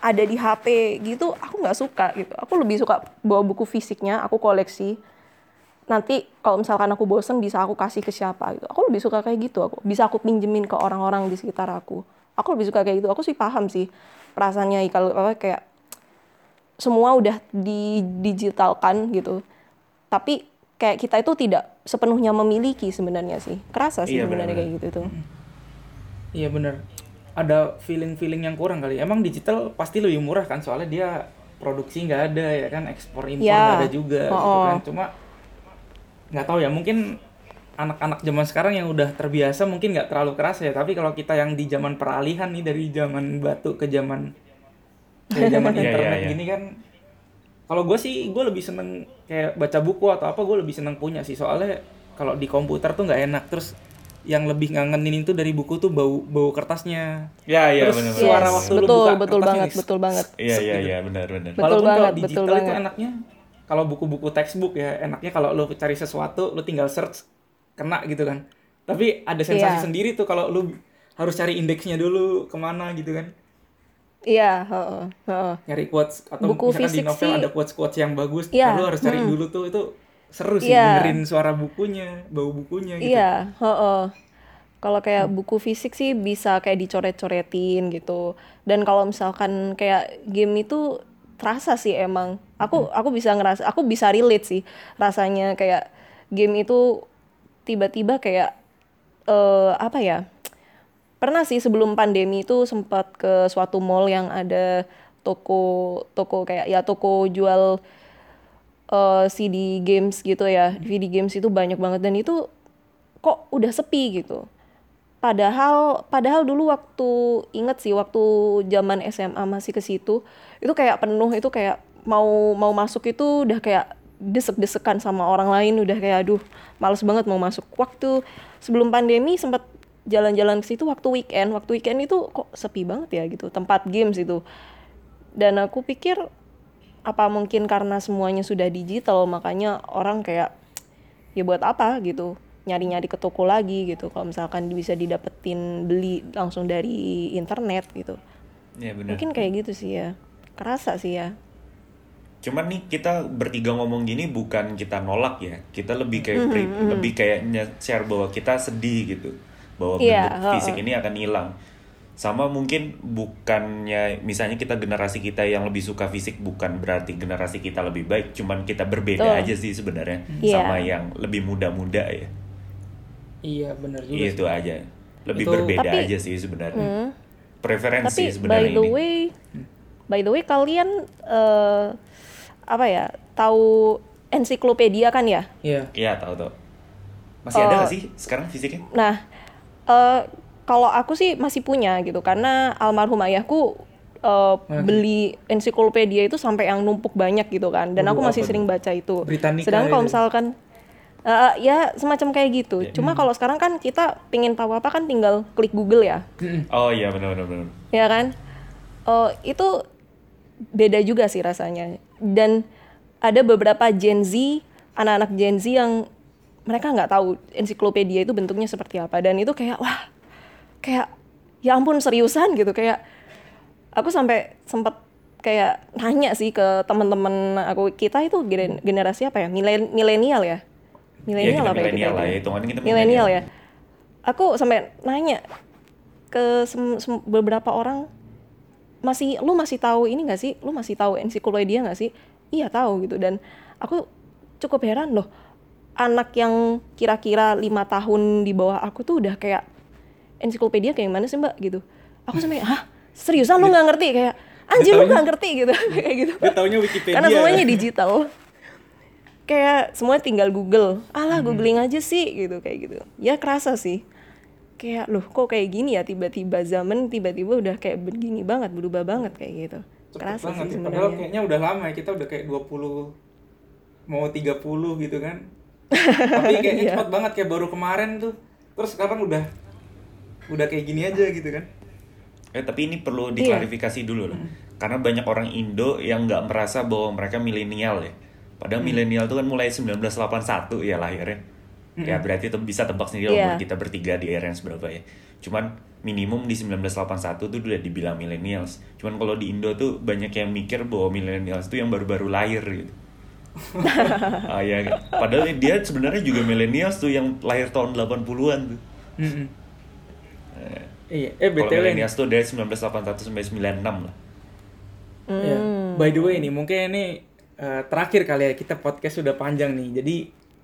ada di HP gitu aku nggak suka gitu. Aku lebih suka bawa buku fisiknya aku koleksi. Nanti kalau misalkan aku bosen bisa aku kasih ke siapa gitu. Aku lebih suka kayak gitu aku bisa aku pinjemin ke orang-orang di sekitar aku. Aku lebih suka kayak gitu. Aku sih paham sih perasaannya kalau kayak semua udah didigitalkan gitu. Tapi kayak kita itu tidak sepenuhnya memiliki sebenarnya sih kerasa sih Iya, sebenarnya benar-benar. kayak gitu tuh Iya bener. Ada feeling-feeling yang kurang kali. Emang digital pasti lebih murah kan soalnya dia produksi nggak ada ya kan ekspor impor Ya. nggak ada juga gitu Oh-oh. kan. Cuma nggak tahu ya mungkin anak-anak zaman sekarang yang udah terbiasa mungkin nggak terlalu kerasa ya. Tapi kalau kita yang di zaman peralihan nih dari zaman batu ke zaman ke <laughs> zaman Iya, iya, internet iya. gini kan. Kalau gue sih gue lebih seneng kayak baca buku atau apa gue lebih seneng punya sih soalnya kalau di komputer tuh nggak enak terus yang lebih ngangenin itu dari buku tuh bau bau kertasnya Ya, iya Terus benar. suara Yes, waktu lu betul buka betul kertasnya banget nih, betul banget Iya, iya, iya, benar, benar. Betul Walaupun banget, kalau betul digital itu banget. enaknya kalau buku-buku textbook ya enaknya kalau lu cari sesuatu lu tinggal search kena gitu kan. Tapi ada sensasi Iya. sendiri tuh kalau lu harus cari indeksnya dulu ke mana gitu kan. Iya heeh, heeh. Nyari quotes atau Buku misalkan di fisik novel sih- ada quotes-quotes yang bagus, Iya, nah, lu harus cari dulu tuh itu seru sih Iya. dengerin suara bukunya, bau bukunya gitu. Iya, heeh. Kalau kayak buku fisik sih bisa kayak dicoret-coretin gitu. Dan kalau misalkan kayak game itu terasa sih emang. Aku aku bisa ngerasa, aku bisa relate sih rasanya kayak game itu tiba-tiba kayak eh apa ya? Pernah sih sebelum pandemi itu sempat ke suatu mall yang ada toko toko kayak ya toko jual eh, CD games gitu ya. DVD games itu banyak banget. Dan itu kok udah sepi gitu. Padahal padahal dulu waktu inget sih waktu zaman SMA masih ke situ itu kayak penuh itu kayak mau mau masuk itu udah kayak desek-desekan sama orang lain. Udah kayak aduh males banget mau masuk. Waktu sebelum pandemi sempat jalan-jalan ke situ waktu weekend. Waktu weekend itu kok sepi banget ya gitu. Tempat games itu. Dan aku pikir apa mungkin karena semuanya sudah digital makanya orang kayak ya buat apa? gitu. Nyari-nyari ke toko lagi gitu. Kalau misalkan bisa didapetin beli langsung dari internet gitu. Iya, benar. mungkin kayak gitu sih ya. Kerasa sih ya. Cuman nih kita bertiga ngomong gini bukan kita nolak ya. Kita lebih kayak Mhm, pri- lebih kayak share bahwa kita sedih gitu. Bahwa Iya, bentuk fisik ini akan hilang. Sama mungkin bukannya misalnya kita generasi kita yang lebih suka fisik bukan berarti generasi kita lebih baik, cuman kita berbeda Betul. aja sih sebenarnya Iya. sama yang lebih muda-muda ya. Iya, bener juga. Itu sih. aja. Lebih Itu- berbeda Tapi- aja sih sebenarnya. Hmm. Preferensi tapi by sebenarnya the ini. way by the way kalian eh, apa ya tahu ensiklopedia kan ya Iya. Iya, tahu tuh. Masih ada Oh. nggak sih sekarang fisiknya? Nah, eh kalau aku sih masih punya gitu karena almarhum ayahku eh, beli ensiklopedia itu sampai yang numpuk banyak gitu kan dan aku masih sering baca itu. Britannica Sedangkan kalau misalkan eh, ya semacam kayak gitu. Iya. Cuma kalau sekarang kan kita pingin tahu apa kan tinggal klik Google ya, Mm-mm. Oh iya benar benar benar. ya kan? Eh, itu beda juga sih rasanya. Dan ada beberapa Gen Z, anak-anak Gen Z yang mereka nggak tahu ensiklopedia itu bentuknya seperti apa. Dan itu kayak wah kayak ya ampun seriusan gitu. Kayak aku sampai sempat kayak nanya sih ke teman-teman aku kita itu gen- generasi apa ya? Milen- milenial ya? Milenial kita apa ya kita milenial lah ya, kita milenial ya. Aku sampai nanya ke beberapa orang masih lu masih tahu ini gak sih? Lu masih tahu ensiklopedia gak sih? Iya tahu gitu. Dan aku cukup heran loh anak yang kira-kira lima tahun di bawah aku tuh udah kayak ensiklopedia kayak mana sih mbak? Gitu. Aku sampai hah? Seriusan lu nggak ngerti? Kayak anjir lu nggak ngerti? Gitu. <laughs> Kayak gitu. Dia taunya Wikipedia. karena semuanya digital. Kayak semuanya tinggal Google. Alah googling aja sih. Gitu kayak gitu. Ya kerasa sih. Kayak loh kok kayak gini ya? Tiba-tiba zaman tiba-tiba udah kayak begini banget berubah banget kayak gitu. Cepet kerasa banget sih sih. Padahal sebenarnya. kayaknya udah lama ya. Kita udah kayak 20 mau 30 gitu kan. Tapi kayaknya Iya. cepet banget kayak baru kemarin tuh. Terus sekarang udah udah kayak gini aja gitu kan. Eh tapi ini perlu Iya. diklarifikasi dulu loh. Karena banyak orang Indo yang nggak merasa bahwa mereka milenial ya. Padahal milenial tuh kan mulai 1981 ya lahirnya. Ya berarti itu bisa tebak sendiri Iya. umur kita bertiga di era yang seberapa ya. Cuman minimum di 1981 tuh udah dibilang millennials. Cuman kalau di Indo tuh banyak yang mikir bahwa millennials tuh yang baru-baru lahir gitu. Ah, ya, padahal dia sebenarnya juga millennials tuh yang lahir tahun 80-an tuh. Mm-mm. Iya, eh BTW nih. millennials tuh dari 1981 sampai 96 lah. Ya, By the way nih, mungkin ini eh, terakhir kali ya kita podcast sudah panjang nih. Jadi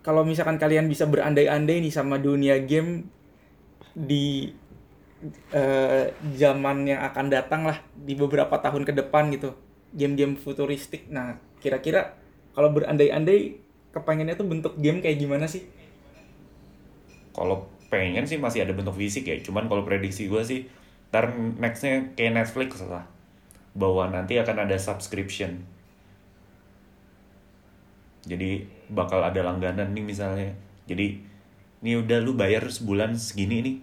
kalau misalkan kalian bisa berandai-andai nih sama dunia game di eh, zaman yang akan datang lah di beberapa tahun ke depan gitu, game-game futuristik. Nah, kira-kira kalau berandai-andai kepengennya tuh bentuk game kayak gimana sih? Kalau pengen sih masih ada bentuk fisik ya. Cuman kalau prediksi gue sih, ntar nextnya kayak Netflix lah. Bahwa nanti akan ada subscription. Jadi bakal ada langganan nih misalnya. Jadi ini udah lu bayar sebulan segini nih.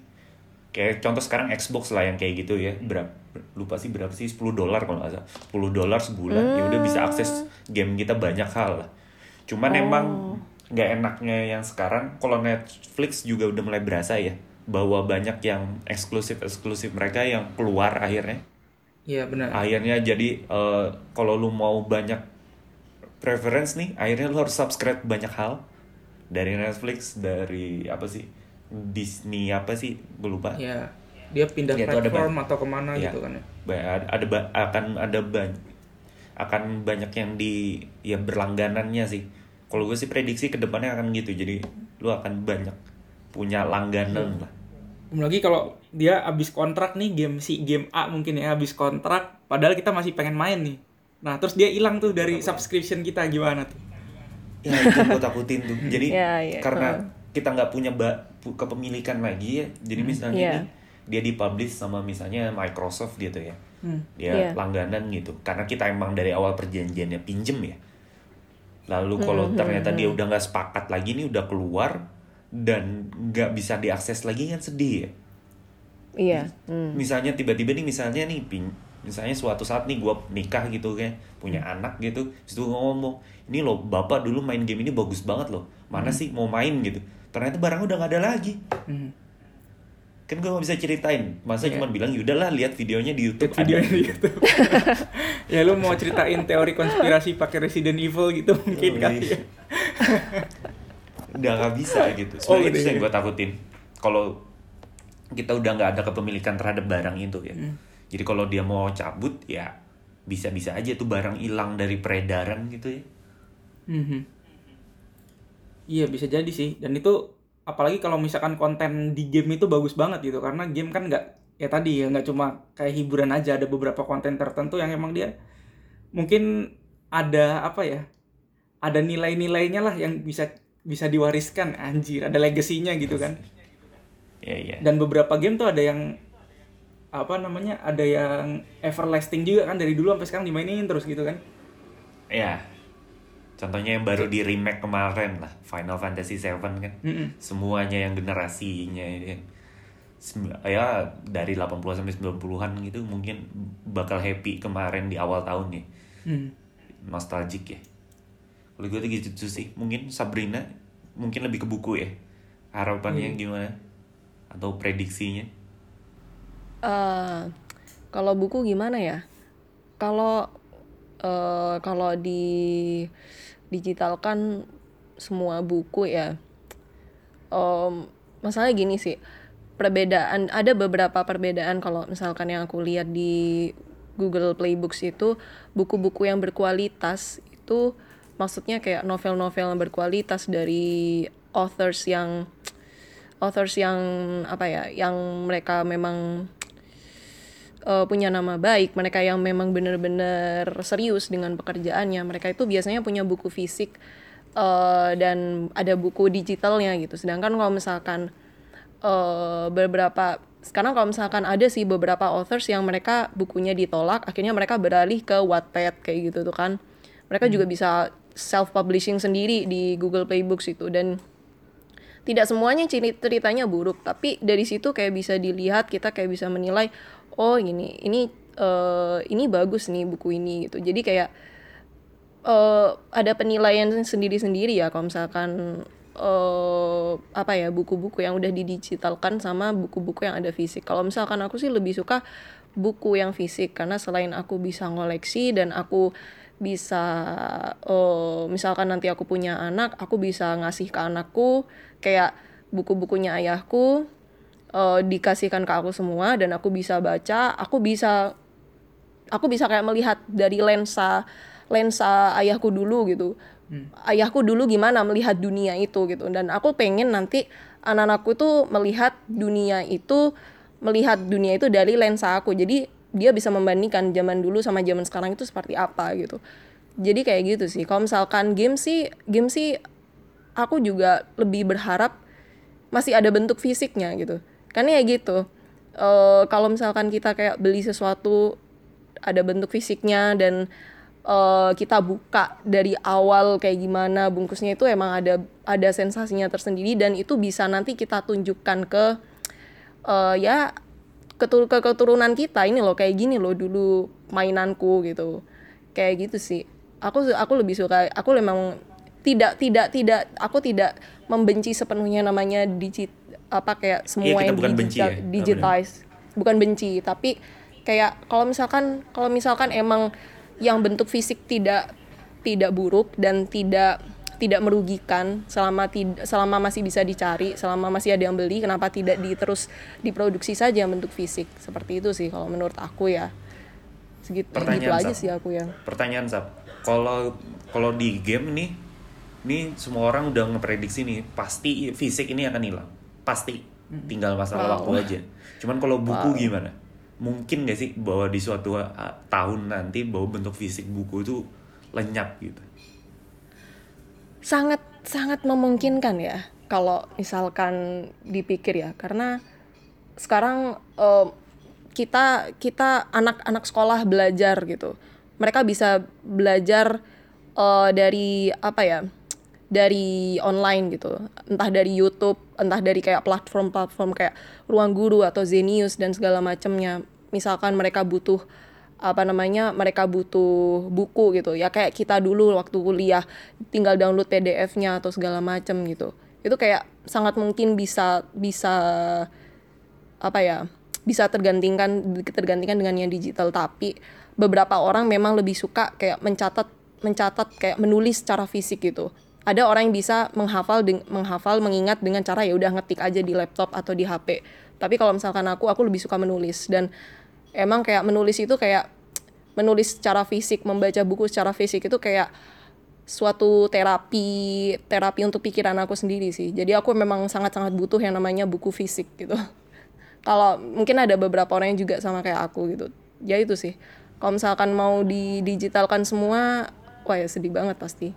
Kayak contoh sekarang Xbox lah yang kayak gitu ya. Berapa lupa sih berapa sih 10 dolar kalau nggak salah. 10 dolar sebulan ya udah bisa akses game kita banyak hal lah. Cuman emang nggak enaknya yang sekarang kalau Netflix juga udah mulai berasa ya bahwa banyak yang eksklusif eksklusif mereka yang keluar akhirnya. Iya benar. akhirnya jadi eh, kalau lu mau banyak preference nih akhirnya lu harus subscribe banyak hal. Dari Netflix dari apa sih Disney apa sih gue lupa Ya, dia pindah Ya, ada platform banyak. atau ke mana Iya. gitu kan ya? Ada, ada ba- akan ada banyak akan banyak yang di ya berlangganannya sih kalau gue sih prediksi ke depannya akan gitu jadi lu akan banyak punya langganan lah Belum lagi kalau dia abis kontrak nih game si game A mungkin ya abis kontrak, padahal kita masih pengen main nih. Nah terus dia hilang tuh dari subscription kita gimana tuh? ya itu gue takutin tuh <laughs> jadi Ya, ya. karena kita nggak punya ba- kepemilikan lagi ya. Jadi misalnya Iya. nih dia dipublish sama misalnya Microsoft gitu ya. Hmm. dia Iya. langganan gitu. Karena kita emang dari awal perjanjiannya pinjem ya. Lalu kalau ternyata dia udah nggak sepakat lagi nih udah keluar dan nggak bisa diakses lagi kan sedih ya. Iya. Hmm. misalnya tiba-tiba nih misalnya nih ping misalnya suatu saat nih gue nikah gitu kan punya anak gitu gue ngomong ini loh bapak dulu main game ini bagus banget loh. Mana sih mau main gitu ternyata barang udah nggak ada lagi Hmm. kan gue nggak bisa ceritain masa Iya. cuma bilang yaudahlah lihat videonya di YouTube Lihat videonya ada." di YouTube. <laughs> ya lu mau ceritain teori konspirasi pakai Resident Evil gitu mungkin Oh, kali ya. udah nggak bisa gitu Oh, itu yang ya. gue takutin kalau kita udah nggak ada kepemilikan terhadap barang itu ya Hmm. jadi kalau dia mau cabut ya bisa-bisa aja tuh barang hilang dari peredaran gitu ya Mhm. Iya bisa jadi sih. Dan itu apalagi kalau misalkan konten di game itu bagus banget gitu. Karena game kan nggak ya tadi ya nggak cuma kayak hiburan aja. Ada beberapa konten tertentu yang emang dia mungkin ada apa ya ada nilai-nilainya lah yang bisa bisa diwariskan. Anjir ada legasinya gitu kan. Ya ya dan beberapa game tuh ada yang apa namanya ada yang everlasting juga kan. Dari dulu sampai sekarang dimainin terus gitu kan. Ya contohnya yang baru di remake kemarin lah Final Fantasy 7 kan. Mm-mm. semuanya yang generasinya ya, ya dari 80 sampai 90-an gitu mungkin bakal happy kemarin di awal tahun nih. Hmm. nostalgic ya. Kalau gue tuh gitu sih. Mungkin Sabrina mungkin lebih ke buku ya. Harapannya gimana? Atau prediksinya? Eh, kalau buku gimana ya? Kalau eh, kalau di digital kan semua buku ya. Em, masalahnya gini sih, perbedaan ada beberapa perbedaan kalau misalkan yang aku lihat di Google Play Books itu buku-buku yang berkualitas itu maksudnya kayak novel-novel yang berkualitas dari authors yang authors yang apa ya yang mereka memang uh, punya nama baik, mereka yang memang benar-benar serius dengan pekerjaannya, mereka itu biasanya punya buku fisik uh, dan ada buku digitalnya gitu. Sedangkan kalau misalkan uh, beberapa sekarang kalau misalkan ada sih beberapa authors yang mereka bukunya ditolak, akhirnya mereka beralih ke Wattpad kayak gitu tuh kan. Mereka hmm. juga bisa self publishing sendiri di Google Play Books itu dan tidak semuanya ceritanya buruk, tapi dari situ kayak bisa dilihat kita kayak bisa menilai oh ini ini uh, ini bagus nih buku ini gitu. Jadi kayak uh, ada penilaian sendiri-sendiri ya kalau misalkan uh, apa ya buku-buku yang udah didigitalkan sama buku-buku yang ada fisik. Kalau misalkan aku sih lebih suka buku yang fisik karena selain aku bisa ngoleksi dan aku bisa uh, misalkan nanti aku punya anak aku bisa ngasih ke anakku kayak buku-bukunya ayahku uh, dikasihkan ke aku semua dan aku bisa baca aku bisa aku bisa kayak melihat dari lensa lensa ayahku dulu gitu. Hmm. ayahku dulu gimana melihat dunia itu gitu. Dan aku pengen nanti anak-anakku tuh melihat dunia itu melihat dunia itu dari lensa aku. Jadi dia bisa membandingkan zaman dulu sama zaman sekarang itu seperti apa gitu. Jadi kayak gitu sih. Kalau misalkan game sih game sih aku juga lebih berharap masih ada bentuk fisiknya gitu kan ya gitu. Uh, kalau misalkan kita kayak beli sesuatu ada bentuk fisiknya dan uh, kita buka dari awal kayak gimana bungkusnya itu emang ada ada sensasinya tersendiri dan itu bisa nanti kita tunjukkan ke uh, ya ketur ke keturunan kita. Ini loh kayak gini loh dulu mainanku gitu. Kayak gitu sih. Aku aku lebih suka aku memang tidak tidak tidak aku tidak membenci sepenuhnya namanya digit apa kayak semua iya, yang bukan digital, benci ya? digitize. Bukan benci tapi kayak kalau misalkan kalau misalkan emang yang bentuk fisik tidak tidak buruk dan tidak tidak merugikan selama tidak selama masih bisa dicari selama masih ada yang beli kenapa tidak di terus diproduksi saja bentuk fisik? Seperti itu sih kalau menurut aku ya. Segitu gitu aja sih aku yang pertanyaan sap kalau kalau di game nih nih semua orang udah ngeprediksi nih pasti fisik ini akan hilang pasti tinggal masalah wow. waktu aja. Cuman kalau buku wow. gimana? Mungkin gak sih bahwa di suatu uh, tahun nanti bahwa bentuk fisik buku itu lenyap gitu? Sangat sangat memungkinkan ya kalau misalkan dipikir ya. Karena sekarang uh, kita kita anak-anak sekolah belajar gitu. Mereka bisa belajar uh, dari apa ya dari online gitu. Entah dari YouTube entah dari kayak platform-platform kayak ruang guru atau Zenius dan segala macamnya. Misalkan mereka butuh apa namanya mereka butuh buku gitu. Ya kayak kita dulu waktu kuliah tinggal download PDF-nya atau segala macam gitu. Itu kayak sangat mungkin bisa bisa apa ya bisa tergantikan tergantikan dengan yang digital. Tapi beberapa orang memang lebih suka kayak mencatat mencatat kayak menulis secara fisik gitu ada orang yang bisa menghafal menghafal mengingat dengan cara ya udah ngetik aja di laptop atau di HP tapi kalau misalkan aku aku lebih suka menulis. Dan emang kayak menulis itu kayak menulis secara fisik membaca buku secara fisik itu kayak suatu terapi terapi untuk pikiran aku sendiri sih. Jadi aku memang sangat sangat butuh yang namanya buku fisik gitu. <laughs> Kalau mungkin ada beberapa orang yang juga sama kayak aku gitu. Ya itu sih. Kalau misalkan mau didigitalkan semua wah ya sedih banget pasti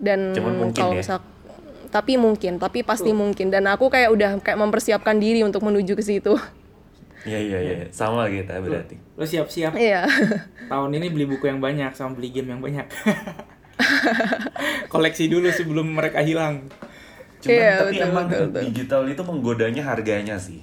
dan kalau ya? tapi mungkin tapi pasti uh. mungkin dan aku kayak udah kayak mempersiapkan diri untuk menuju ke situ Iya iya iya sama kita berarti. Lo siap-siap. Iya. Tahun ini beli buku yang banyak sama beli game yang banyak. <laughs> Koleksi dulu sebelum mereka hilang. Cuman iya, tapi betul, emang betul, betul. digital itu menggodanya harganya sih.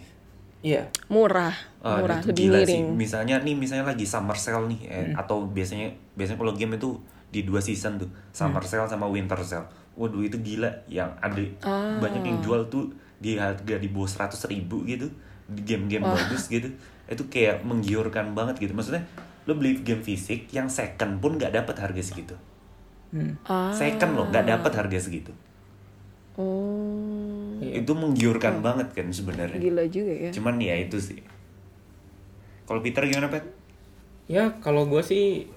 Iya. Murah. Ah, murah lebih miring. Sih. Misalnya nih misalnya lagi summer sale nih eh, hmm. atau biasanya biasanya kalau game itu di dua season tuh. Summer hmm. sale sama winter sale. Waduh itu gila. Yang ada ah. banyak yang jual tuh di harga di bawah seratus ribu gitu. Di game-game bagus gitu. Itu kayak menggiurkan banget gitu. Maksudnya lo beli game fisik yang second pun nggak dapat harga segitu. Hmm. ah. second lo nggak dapat harga segitu. Oh. Itu menggiurkan oh. banget kan sebenarnya. Gila juga ya. Cuman ya itu sih. Kalau Peter gimana pet? Ya kalau gue sih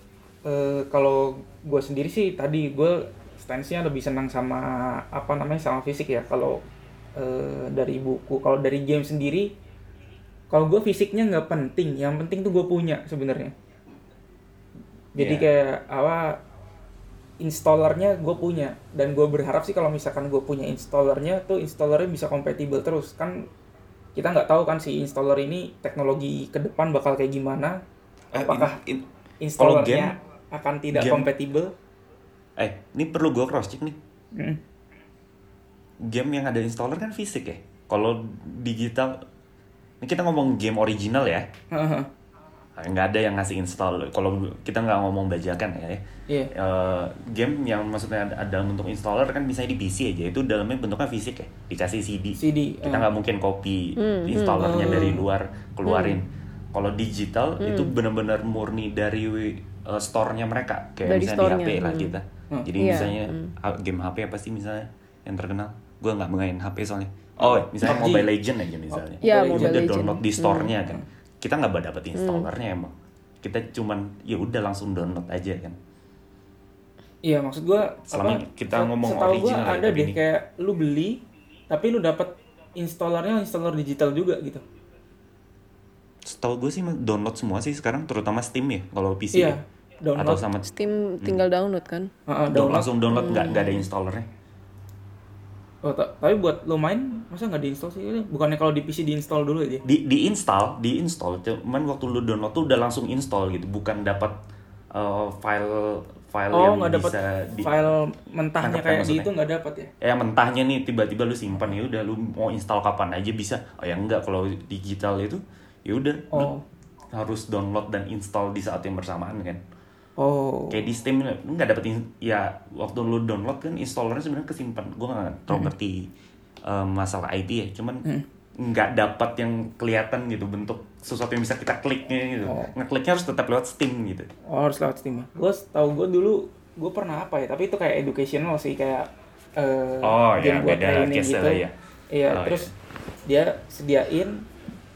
eh, kalau gue sendiri sih tadi gue stance-nya lebih senang sama apa namanya sama fisik ya. Kalau eh, dari buku, kalau dari game sendiri, kalau gue fisiknya nggak penting. Yang penting tuh gue punya sebenarnya. Jadi Iya. kayak apa installernya gue punya dan gue berharap sih kalau misalkan gue punya installernya tuh installernya bisa kompatibel terus kan kita nggak tahu kan si installer ini teknologi ke depan bakal kayak gimana Eh, apakah in- in- installernya game- akan tidak game- kompatibel eh ini perlu gue cross check nih. Mm. game yang ada installer kan fisik ya? Kalau digital ini kita ngomong game original ya. Heeh. nggak ada yang ngasih install. Kalau kita nggak ngomong bajakan ya. Iya. Eh, game yang maksudnya ada, bentuk installer kan bisa di PC aja. Itu dalamnya bentuknya fisik ya? Dikasih CD, CD, kita eh. nggak mungkin copy installernya Hmm. dari luar keluarin. Kalau digital itu benar-benar murni dari eh, store-nya mereka. Kayak Dari misalnya di HP lah hmm. kita. Hmm. jadi Iya, misalnya ah, game HP apa sih misalnya yang terkenal? Gue nggak main HP soalnya. Oh misalnya PUBG. Mobile Legend aja misalnya. Ya, itu Mobile udah Legend. download di store-nya kan. Kita nggak dapat installernya emang. Kita cuman ya udah langsung download aja kan. Iya maksud gua Selama apa, kita ngomong setahu gua original ya, ada tapi deh ini. kayak lu beli tapi lu dapat installernya installer digital juga gitu. Setahu gue sih download semua sih sekarang, terutama Steam ya kalau PC Iya, ya. download. Atau sama Steam tinggal download kan Heeh, download. download. langsung download nggak nggak ada installernya. Oh, ta- tapi buat lo main masa nggak diinstal sih? Bukannya kalau di PC diinstal dulu aja? Di diinstal, diinstal, cuman waktu lu download tuh udah langsung install gitu, bukan dapat uh, file file Oh yang dapat bisa di file mentahnya kayak di maksudnya. itu nggak dapat ya? ya mentahnya nih tiba-tiba lu simpan ya udah lu mau install kapan aja bisa. Oh ya enggak kalau digital itu ya udah Oh. harus download dan install di saat yang bersamaan kan. Oh. kayak di Steam lu nggak dapet in- ya waktu lu download kan installernya sebenarnya kesimpan gue nggak terlalu ngerti eh, masalah IT ya cuman nggak dapat yang kelihatan gitu bentuk sesuatu yang bisa kita kliknya gitu Oh. ngekliknya harus tetap lewat Steam gitu Oh harus lewat Steam ya? Gue tahu gue dulu gue pernah apa ya? Tapi itu kayak educational sih kayak eh, Oh, game ya, buat beda training gitu. ya. Iya Oh, terus dia sediain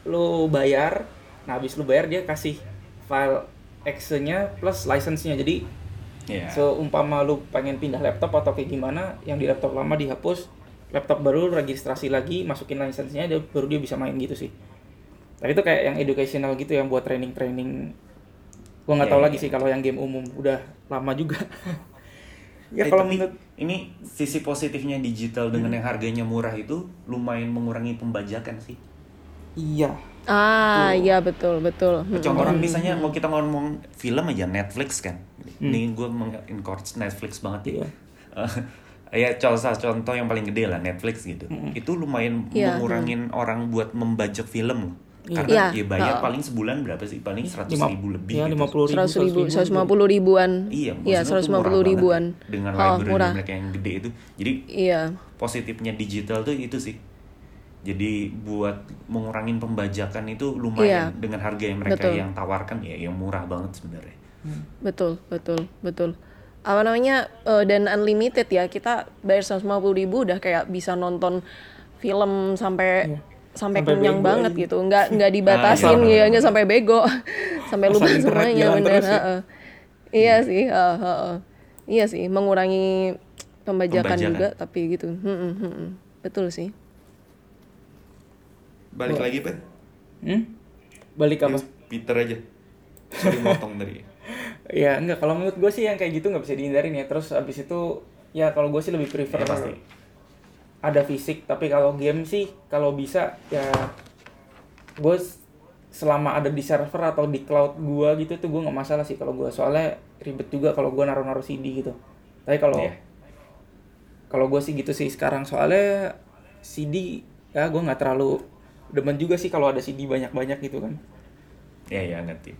lu bayar, nah habis lu bayar dia kasih file exe-nya plus license-nya. Jadi ya seumpama lu pengen pindah laptop atau kayak gimana yang di laptop lama dihapus laptop baru registrasi lagi masukin license-nya dia baru dia bisa main gitu sih. Tapi itu kayak yang educational gitu yang buat training training gua nggak Iya, tahu iya, lagi iya. sih kalau yang game umum udah lama juga. <laughs> Ya Eh, kalau menurut ini sisi positifnya digital dengan yang harganya murah itu lumayan mengurangi pembajakan sih iya ah iya betul betul Mm. Contoh orang misalnya mau kita ngomong film aja Netflix kan. Ini gue mengencourage Netflix banget ya. Iya. <laughs> Ya contoh contoh yang paling gede lah Netflix gitu. Itu lumayan Iya, mengurangin orang buat membajak film loh. Iya. Karena Iya, ya bayar heeh. paling sebulan berapa sih? Paling seratus lima ribu lebih. ya gitu. lima puluh ribu seratus ribu gitu. seratus lima puluh ribuan Iya, iya maksudnya seratus tuh lima murah puluh banget ribuan ya. Dengan oh, library murah mereka yang gede itu. Jadi iya positifnya digital tuh itu sih. Jadi buat mengurangin pembajakan itu lumayan Iya. dengan harga yang mereka Betul. yang tawarkan ya yang murah banget sebenarnya. betul betul betul apa namanya eh, dan unlimited ya kita bayar seratus lima puluh ribu udah kayak bisa nonton film sampai Iya. sampai Sampai kenyang bego banget aja. gitu nggak nggak <laughs> dibatasin Ah, iya, ya nggak sampai bego <laughs> sampai lupa semuanya bener ya. heeh. iya sih heeh, heeh. iya sih mengurangi pembajakan, Pembajakan. juga tapi gitu Hmm, hmm, hmm, hmm. betul sih Balik lagi, Pak. hmm? balik apa Peter aja. Sorry motong tadi. <laughs> ya enggak kalau menurut gue sih yang kayak gitu nggak bisa dihindarin ya terus abis itu ya kalau gue sih lebih prefer Ya, pasti. ada fisik tapi kalau game sih kalau bisa ya gue selama ada di server atau di cloud gue gitu tuh gue nggak masalah sih kalau gue soalnya ribet juga kalau gue naruh-naruh CD gitu tapi kalau Iya. kalau gue sih gitu sih sekarang soalnya CD ya gue nggak terlalu demen juga sih kalau ada CD banyak-banyak gitu kan. Ya ya ngerti.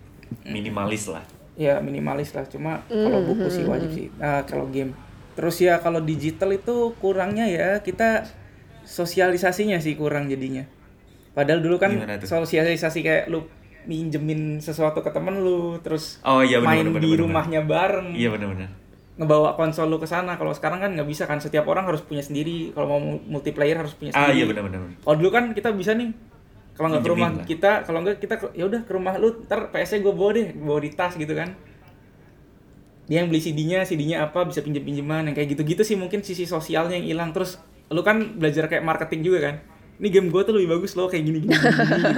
Minimalis lah. ya minimalis lah. Cuma kalau buku sih wajib sih. Nah kalau game. Terus ya kalau digital itu kurangnya ya kita sosialisasinya sih kurang jadinya. Padahal dulu kan sosialisasi kayak lu minjemin sesuatu ke temen lu terus Oh iya benar main benar di benar, rumahnya bareng. Iya benar-benar. Ngebawa konsol lu ke sana. Kalau sekarang kan nggak bisa kan setiap orang harus punya sendiri. Kalau mau multiplayer harus punya Ah sendiri. iya benar-benar. kalau dulu kan kita bisa nih kalau nggak ke rumah lah. kita kalau nggak kita ya udah ke rumah lu ntar PS nya gue bawa deh bawa di tas gitu kan. Dia yang beli CD-nya CD-nya apa bisa pinjem pinjeman yang kayak gitu-gitu sih mungkin sisi sosialnya yang hilang. Terus lu kan belajar kayak marketing juga kan? Ini game gue tuh lebih bagus loh kayak gini gini, gini, gini,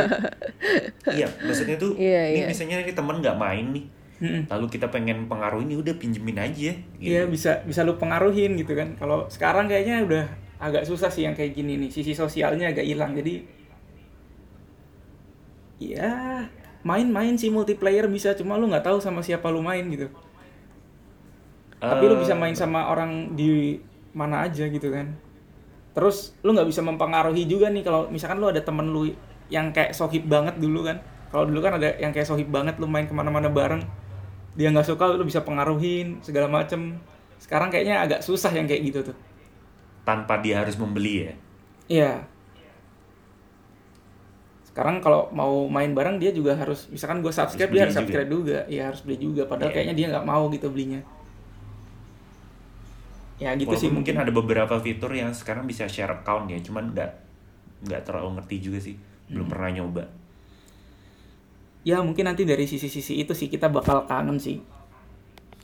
iya maksudnya tuh Iya, ini iya. misalnya ini temen nggak main nih Mm-mm. lalu kita pengen pengaruh ini udah pinjemin aja gitu. Iya bisa bisa lu pengaruhin gitu kan. Kalau sekarang kayaknya udah agak susah sih yang kayak gini nih. Sisi sosialnya agak hilang. Jadi ya main-main sih multiplayer bisa cuma lu nggak tahu sama siapa lu main gitu. Tapi lu Eh, bisa main sama orang di mana aja gitu kan. Terus lu nggak bisa mempengaruhi juga nih kalau misalkan lu ada temen lu yang kayak sohib banget dulu kan. Kalau dulu kan ada yang kayak sohib banget lu main ke mana-mana bareng. Dia nggak suka lu bisa pengaruhin segala macem. Sekarang kayaknya agak susah yang kayak gitu tuh. tanpa dia harus membeli ya Iya. Sekarang kalau mau main bareng dia juga harus misalkan gue subscribe Harus dia harus juga. subscribe juga. Iya harus beli juga. Padahal Iya. kayaknya dia nggak mau gitu belinya. Ya gitu Walaupun sih mungkin ada beberapa fitur yang sekarang bisa share account ya cuman nggak nggak terlalu ngerti juga sih belum Hmm. pernah nyoba Ya mungkin nanti dari sisi-sisi itu sih kita bakal kangen sih.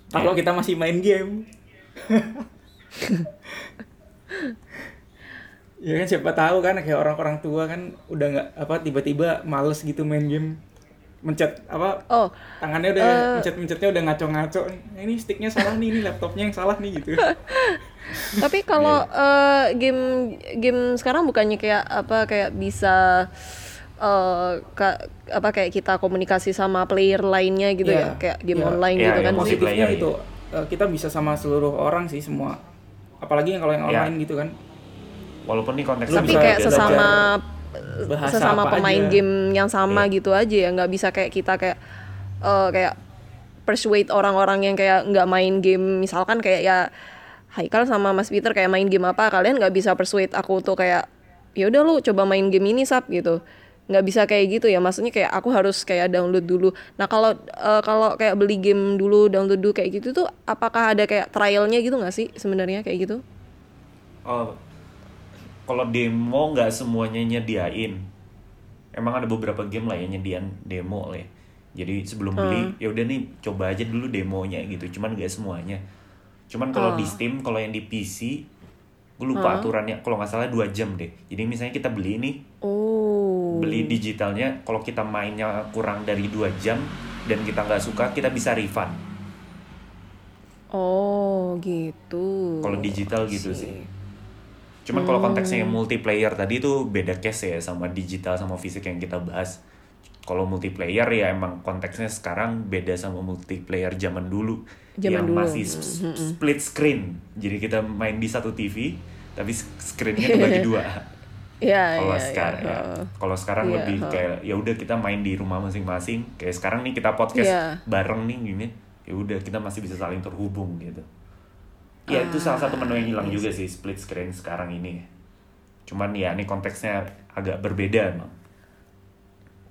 Kalau kita masih main game. <laughs> ya kan siapa tahu kan kayak orang-orang tua kan udah nggak apa tiba-tiba males gitu main game. Mencet apa Oh, tangannya udah mencet-mencetnya udah ngaco-ngaco. Nah, ini sticknya salah nih ini laptopnya yang salah nih gitu. <laughs> Tapi kalau eh, game game sekarang bukannya kayak apa kayak bisa eh ka- apa kayak kita komunikasi sama player lainnya gitu Iya. ya, kayak game Iya. online Iya, gitu iya, kan. positifnya ya. itu eh, kita bisa sama seluruh orang sih semua apalagi yang kalau yang Ya. online gitu kan walaupun nih konteksnya Tapi bisa kayak sesama bahasa sesama apa pemain aja. game yang sama Iya. gitu aja ya, nggak bisa kayak kita kayak eh, kayak persuade orang-orang yang kayak nggak main game misalkan kayak ya Haikal sama Mas Peter kayak main game apa kalian nggak bisa persuade aku tuh kayak ya udah lu coba main game ini sap gitu nggak bisa kayak gitu ya. Maksudnya kayak aku harus kayak download dulu. Nah kalau eh, kalau kayak beli game dulu download dulu kayak gitu tuh apakah ada kayak trialnya gitu nggak sih sebenarnya kayak gitu? Oh kalau demo nggak semuanya nyediain. Emang ada beberapa game lah yang nyediain demo lah ya. jadi sebelum beli ya udah nih coba aja dulu demonya gitu. Cuman nggak semuanya. Cuman kalau di Steam kalau yang di PC gue lupa aturannya. Kalau nggak salah dua jam deh. Jadi misalnya kita beli nih oh. beli digitalnya kalau kita mainnya kurang dari dua jam dan kita nggak suka kita bisa refund. Oh gitu. Kalau digital gitu sih. Cuman kalau konteksnya yang multiplayer tadi itu beda case ya sama digital sama fisik yang kita bahas kalau multiplayer ya emang konteksnya sekarang beda sama multiplayer zaman dulu. Zaman yang dulu. masih s- split screen. Jadi kita main di satu TV tapi screennya kebagi dua. <laughs> Ya kalau ya, sekarang ya. ya. kalau sekarang Iya, lebih ha. kayak ya udah kita main di rumah masing-masing. Kayak sekarang nih kita podcast Iya. bareng nih gini. Ya udah kita masih bisa saling terhubung gitu. Ya itu salah satu menu yang Ah, hilang iya juga sih split screen sekarang ini. Cuman ya ini konteksnya agak berbeda emang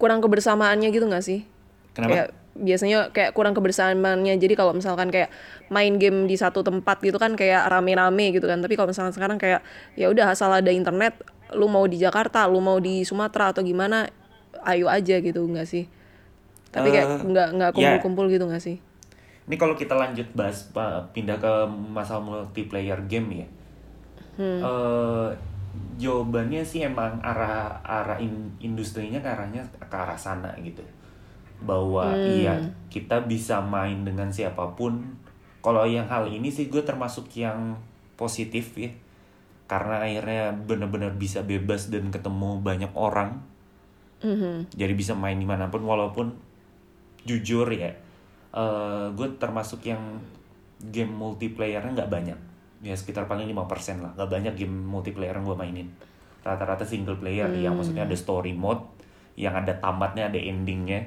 kurang kebersamaannya gitu nggak sih? Kenapa? Kayak biasanya kayak kurang kebersamaannya. Jadi kalau misalkan kayak main game di satu tempat gitu kan kayak rame-rame gitu kan. Tapi kalau misalkan sekarang kayak ya udah asal ada internet lu mau di Jakarta lu mau di Sumatera atau gimana ayo aja gitu nggak sih? Tapi kayak Eh, nggak nggak ya. kumpul-kumpul gitu nggak sih? Ini kalau kita lanjut bahas pindah ke masalah multiplayer game ya. Eh, jawabannya sih emang arah arah in- industrinya ke arahnya ke arah sana gitu. Bahwa iya kita bisa main dengan siapa pun. Kalau yang hal ini sih gue termasuk yang positif ya. Karena akhirnya benar-benar bisa bebas dan ketemu banyak orang. Jadi bisa main di mana pun walaupun jujur ya gue termasuk yang game multiplayernya nggak banyak ya sekitar paling 5% lah. Nggak banyak game multiplayer yang gue mainin. Rata-rata single player yang maksudnya ada story mode yang ada tamatnya ada endingnya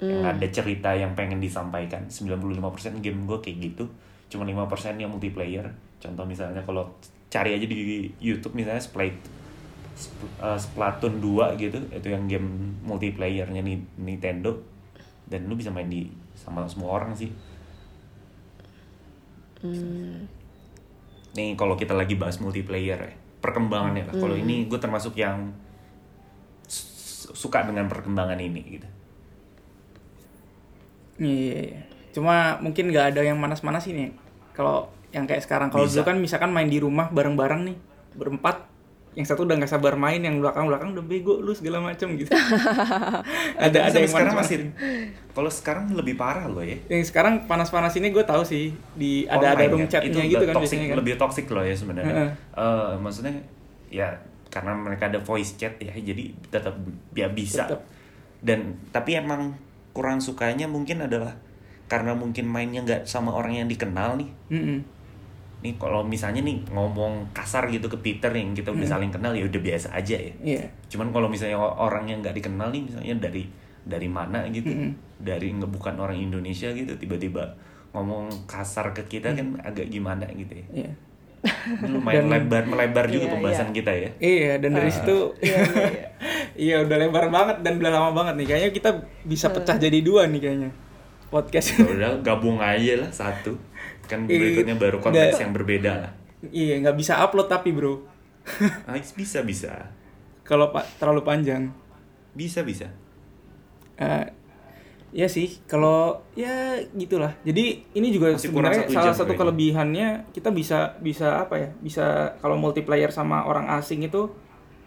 yang ada cerita yang pengen disampaikan. 95% game gue kayak gitu. Cuma 5% yang multiplayer. Contoh misalnya kalau cari aja di YouTube misalnya Splat Sp- uh, Splatoon 2 gitu itu yang game multiplayernya Ni- Nintendo. Dan lu bisa main di sama semua orang sih nih kalau kita lagi bahas multiplayer ya perkembangannya lah kalau ini gue termasuk yang suka dengan perkembangan ini gitu. Iya, iya. Cuma mungkin nggak ada yang manas-manas ini. Kalau yang kayak sekarang, kalau dulu kan misalkan main di rumah bareng-bareng nih, berempat, yang satu udah nggak sabar main, yang belakang-belakang udah bego lu segala macem gitu. <laughs> ada ada yang sekarang masih kalau sekarang lebih parah loh ya. Yang sekarang panas-panas ini gue tahu sih di ada ada room ya. chatnya itu gitu kan toxic, biasanya kan. lebih toxic loh ya sebenarnya Heeh. Eh, maksudnya ya karena mereka ada voice chat ya jadi tetap ya bisa Tetap. dan tapi emang kurang sukanya mungkin adalah karena mungkin mainnya nggak sama orang yang dikenal nih Mm-mm. Nih kalau misalnya nih ngomong kasar gitu ke Peter yang kita udah saling kenal ya udah biasa aja ya Iya. cuman kalau misalnya orang yang nggak dikenal nih misalnya dari dari mana gitu dari nggak bukan orang Indonesia gitu tiba-tiba ngomong kasar ke kita kan agak gimana gitu ya Iya. Ini <laughs> lumayan lebar melebar juga Iya, pembahasan iya. kita ya Iya, dan dari situ <laughs> iya, udah lebar banget dan udah lama banget nih. Kayaknya kita bisa pecah jadi dua nih kayaknya. Podcast. Ya udah gabung aja lah satu kan berikutnya baru konteks yang berbeda lah iya, nggak bisa upload tapi, Bro. <laughs> ah, bisa bisa Kalau pak terlalu panjang. bisa bisa Eh, Iya sih, kalau ya gitulah. Jadi ini juga Masih sebenarnya satu salah satu kayaknya. kelebihannya kita bisa bisa apa ya? Bisa kalau multiplayer sama orang asing itu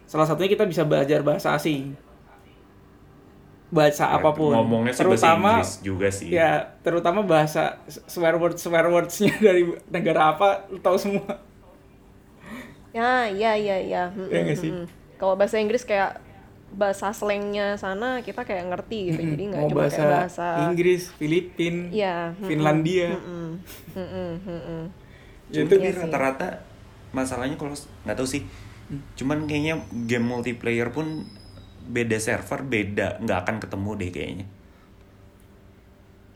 salah satunya kita bisa belajar bahasa asing. Bahasa Ya, apa pun. ngomongnya sih bahasa terutama Inggris juga sih ya terutama bahasa swear word swear words-nya <laughs> dari negara apa lu tahu semua. Ya, ya, ya, ya. Mm, Iya nggak mm, sih? mm. Kalau bahasa Inggris kayak bahasa slangnya sana kita kayak ngerti gitu. Jadi nggak cuma bahasa, kayak bahasa Inggris, Filipin, <laughs> Iya, mm, Finlandia. mm, mm, mm, mm, mm. Ya, Cuma itu sih. rata-rata masalahnya kalau nggak tahu sih. Cuman kayaknya game multiplayer pun beda server beda nggak akan ketemu deh kayaknya.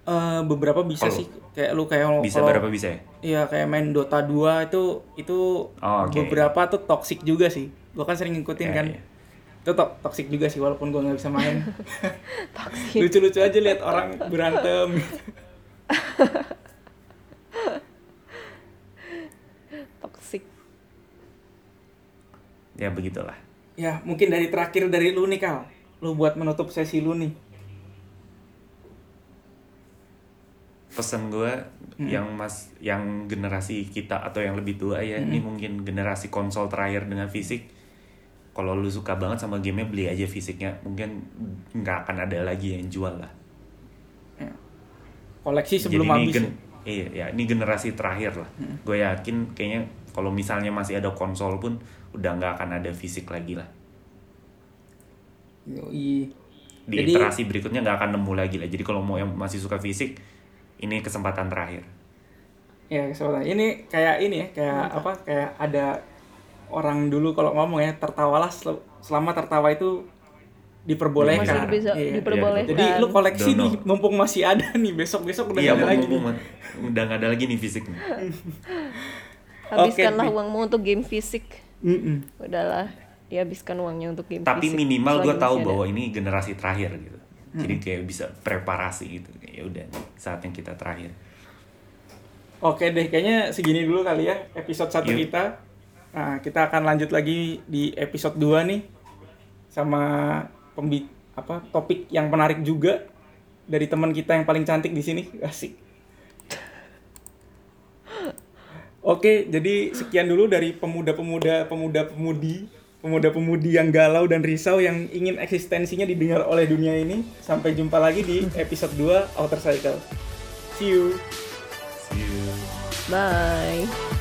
Eh, beberapa bisa Kalau- sih kayak lu kayak Bisa kalau- berapa bisa ya? Iya kayak main Dota 2 itu itu Oh, oke. beberapa tuh toxic juga sih. Gua kan sering ngikutin Iya, kan. iya. Itu to- toxic juga sih walaupun gua nggak bisa main. <laughs> Toxic. Lucu-lucu aja lihat orang berantem. <laughs> Toxic. Ya begitulah. Ya, mungkin dari terakhir dari lu nih, Kal. Lu buat menutup sesi lu nih. Pesan gue yang mas yang generasi kita atau yang lebih tua ya ini mungkin generasi konsol terakhir dengan fisik. Kalau lu suka banget sama gamenya beli aja fisiknya mungkin nggak akan ada lagi yang jual lah. Koleksi sebelum Jadi ini habis. gen- iya ya ini generasi terakhir lah. Gue yakin kayaknya kalau misalnya masih ada konsol pun udah nggak akan ada fisik lagi lah. Yoi. Di Jadi- iterasi berikutnya nggak akan nemu lagi lah. Jadi kalau mau yang masih suka fisik ini kesempatan terakhir. Ya, kesempatan. Ini kayak ini ya, kayak apa? Kayak ada orang dulu kalau ngomong ya, tertawalah sel- selama tertawa itu diperbolehkan. Masih bisa Iya. diperbolehkan. Jadi lu koleksi nih, mumpung masih ada nih, besok-besok udah Iya, nggak ada lagi. nih. udah nggak ada lagi nih fisiknya. <laughs> Habiskanlah Oke. uangmu untuk game fisik. Mm-mm. Udahlah, dihabiskan uangnya untuk game Tapi fisik. minimal gue tahu ada. bahwa ini generasi terakhir gitu. Jadi kayak bisa preparasi gitu. Ya udah, saatnya kita terakhir. Oke deh, kayaknya segini dulu kali ya episode 1 Yuk. kita. Nah, kita akan lanjut lagi di episode 2 nih sama pembi apa topik yang menarik juga dari teman kita yang paling cantik di sini. Asik. Oke, jadi sekian dulu dari pemuda-pemuda, pemuda-pemudi, pemuda-pemudi yang galau dan risau yang ingin eksistensinya didengar oleh dunia ini. Sampai jumpa lagi di episode 2 Outer Cycle. See you. See you. Bye.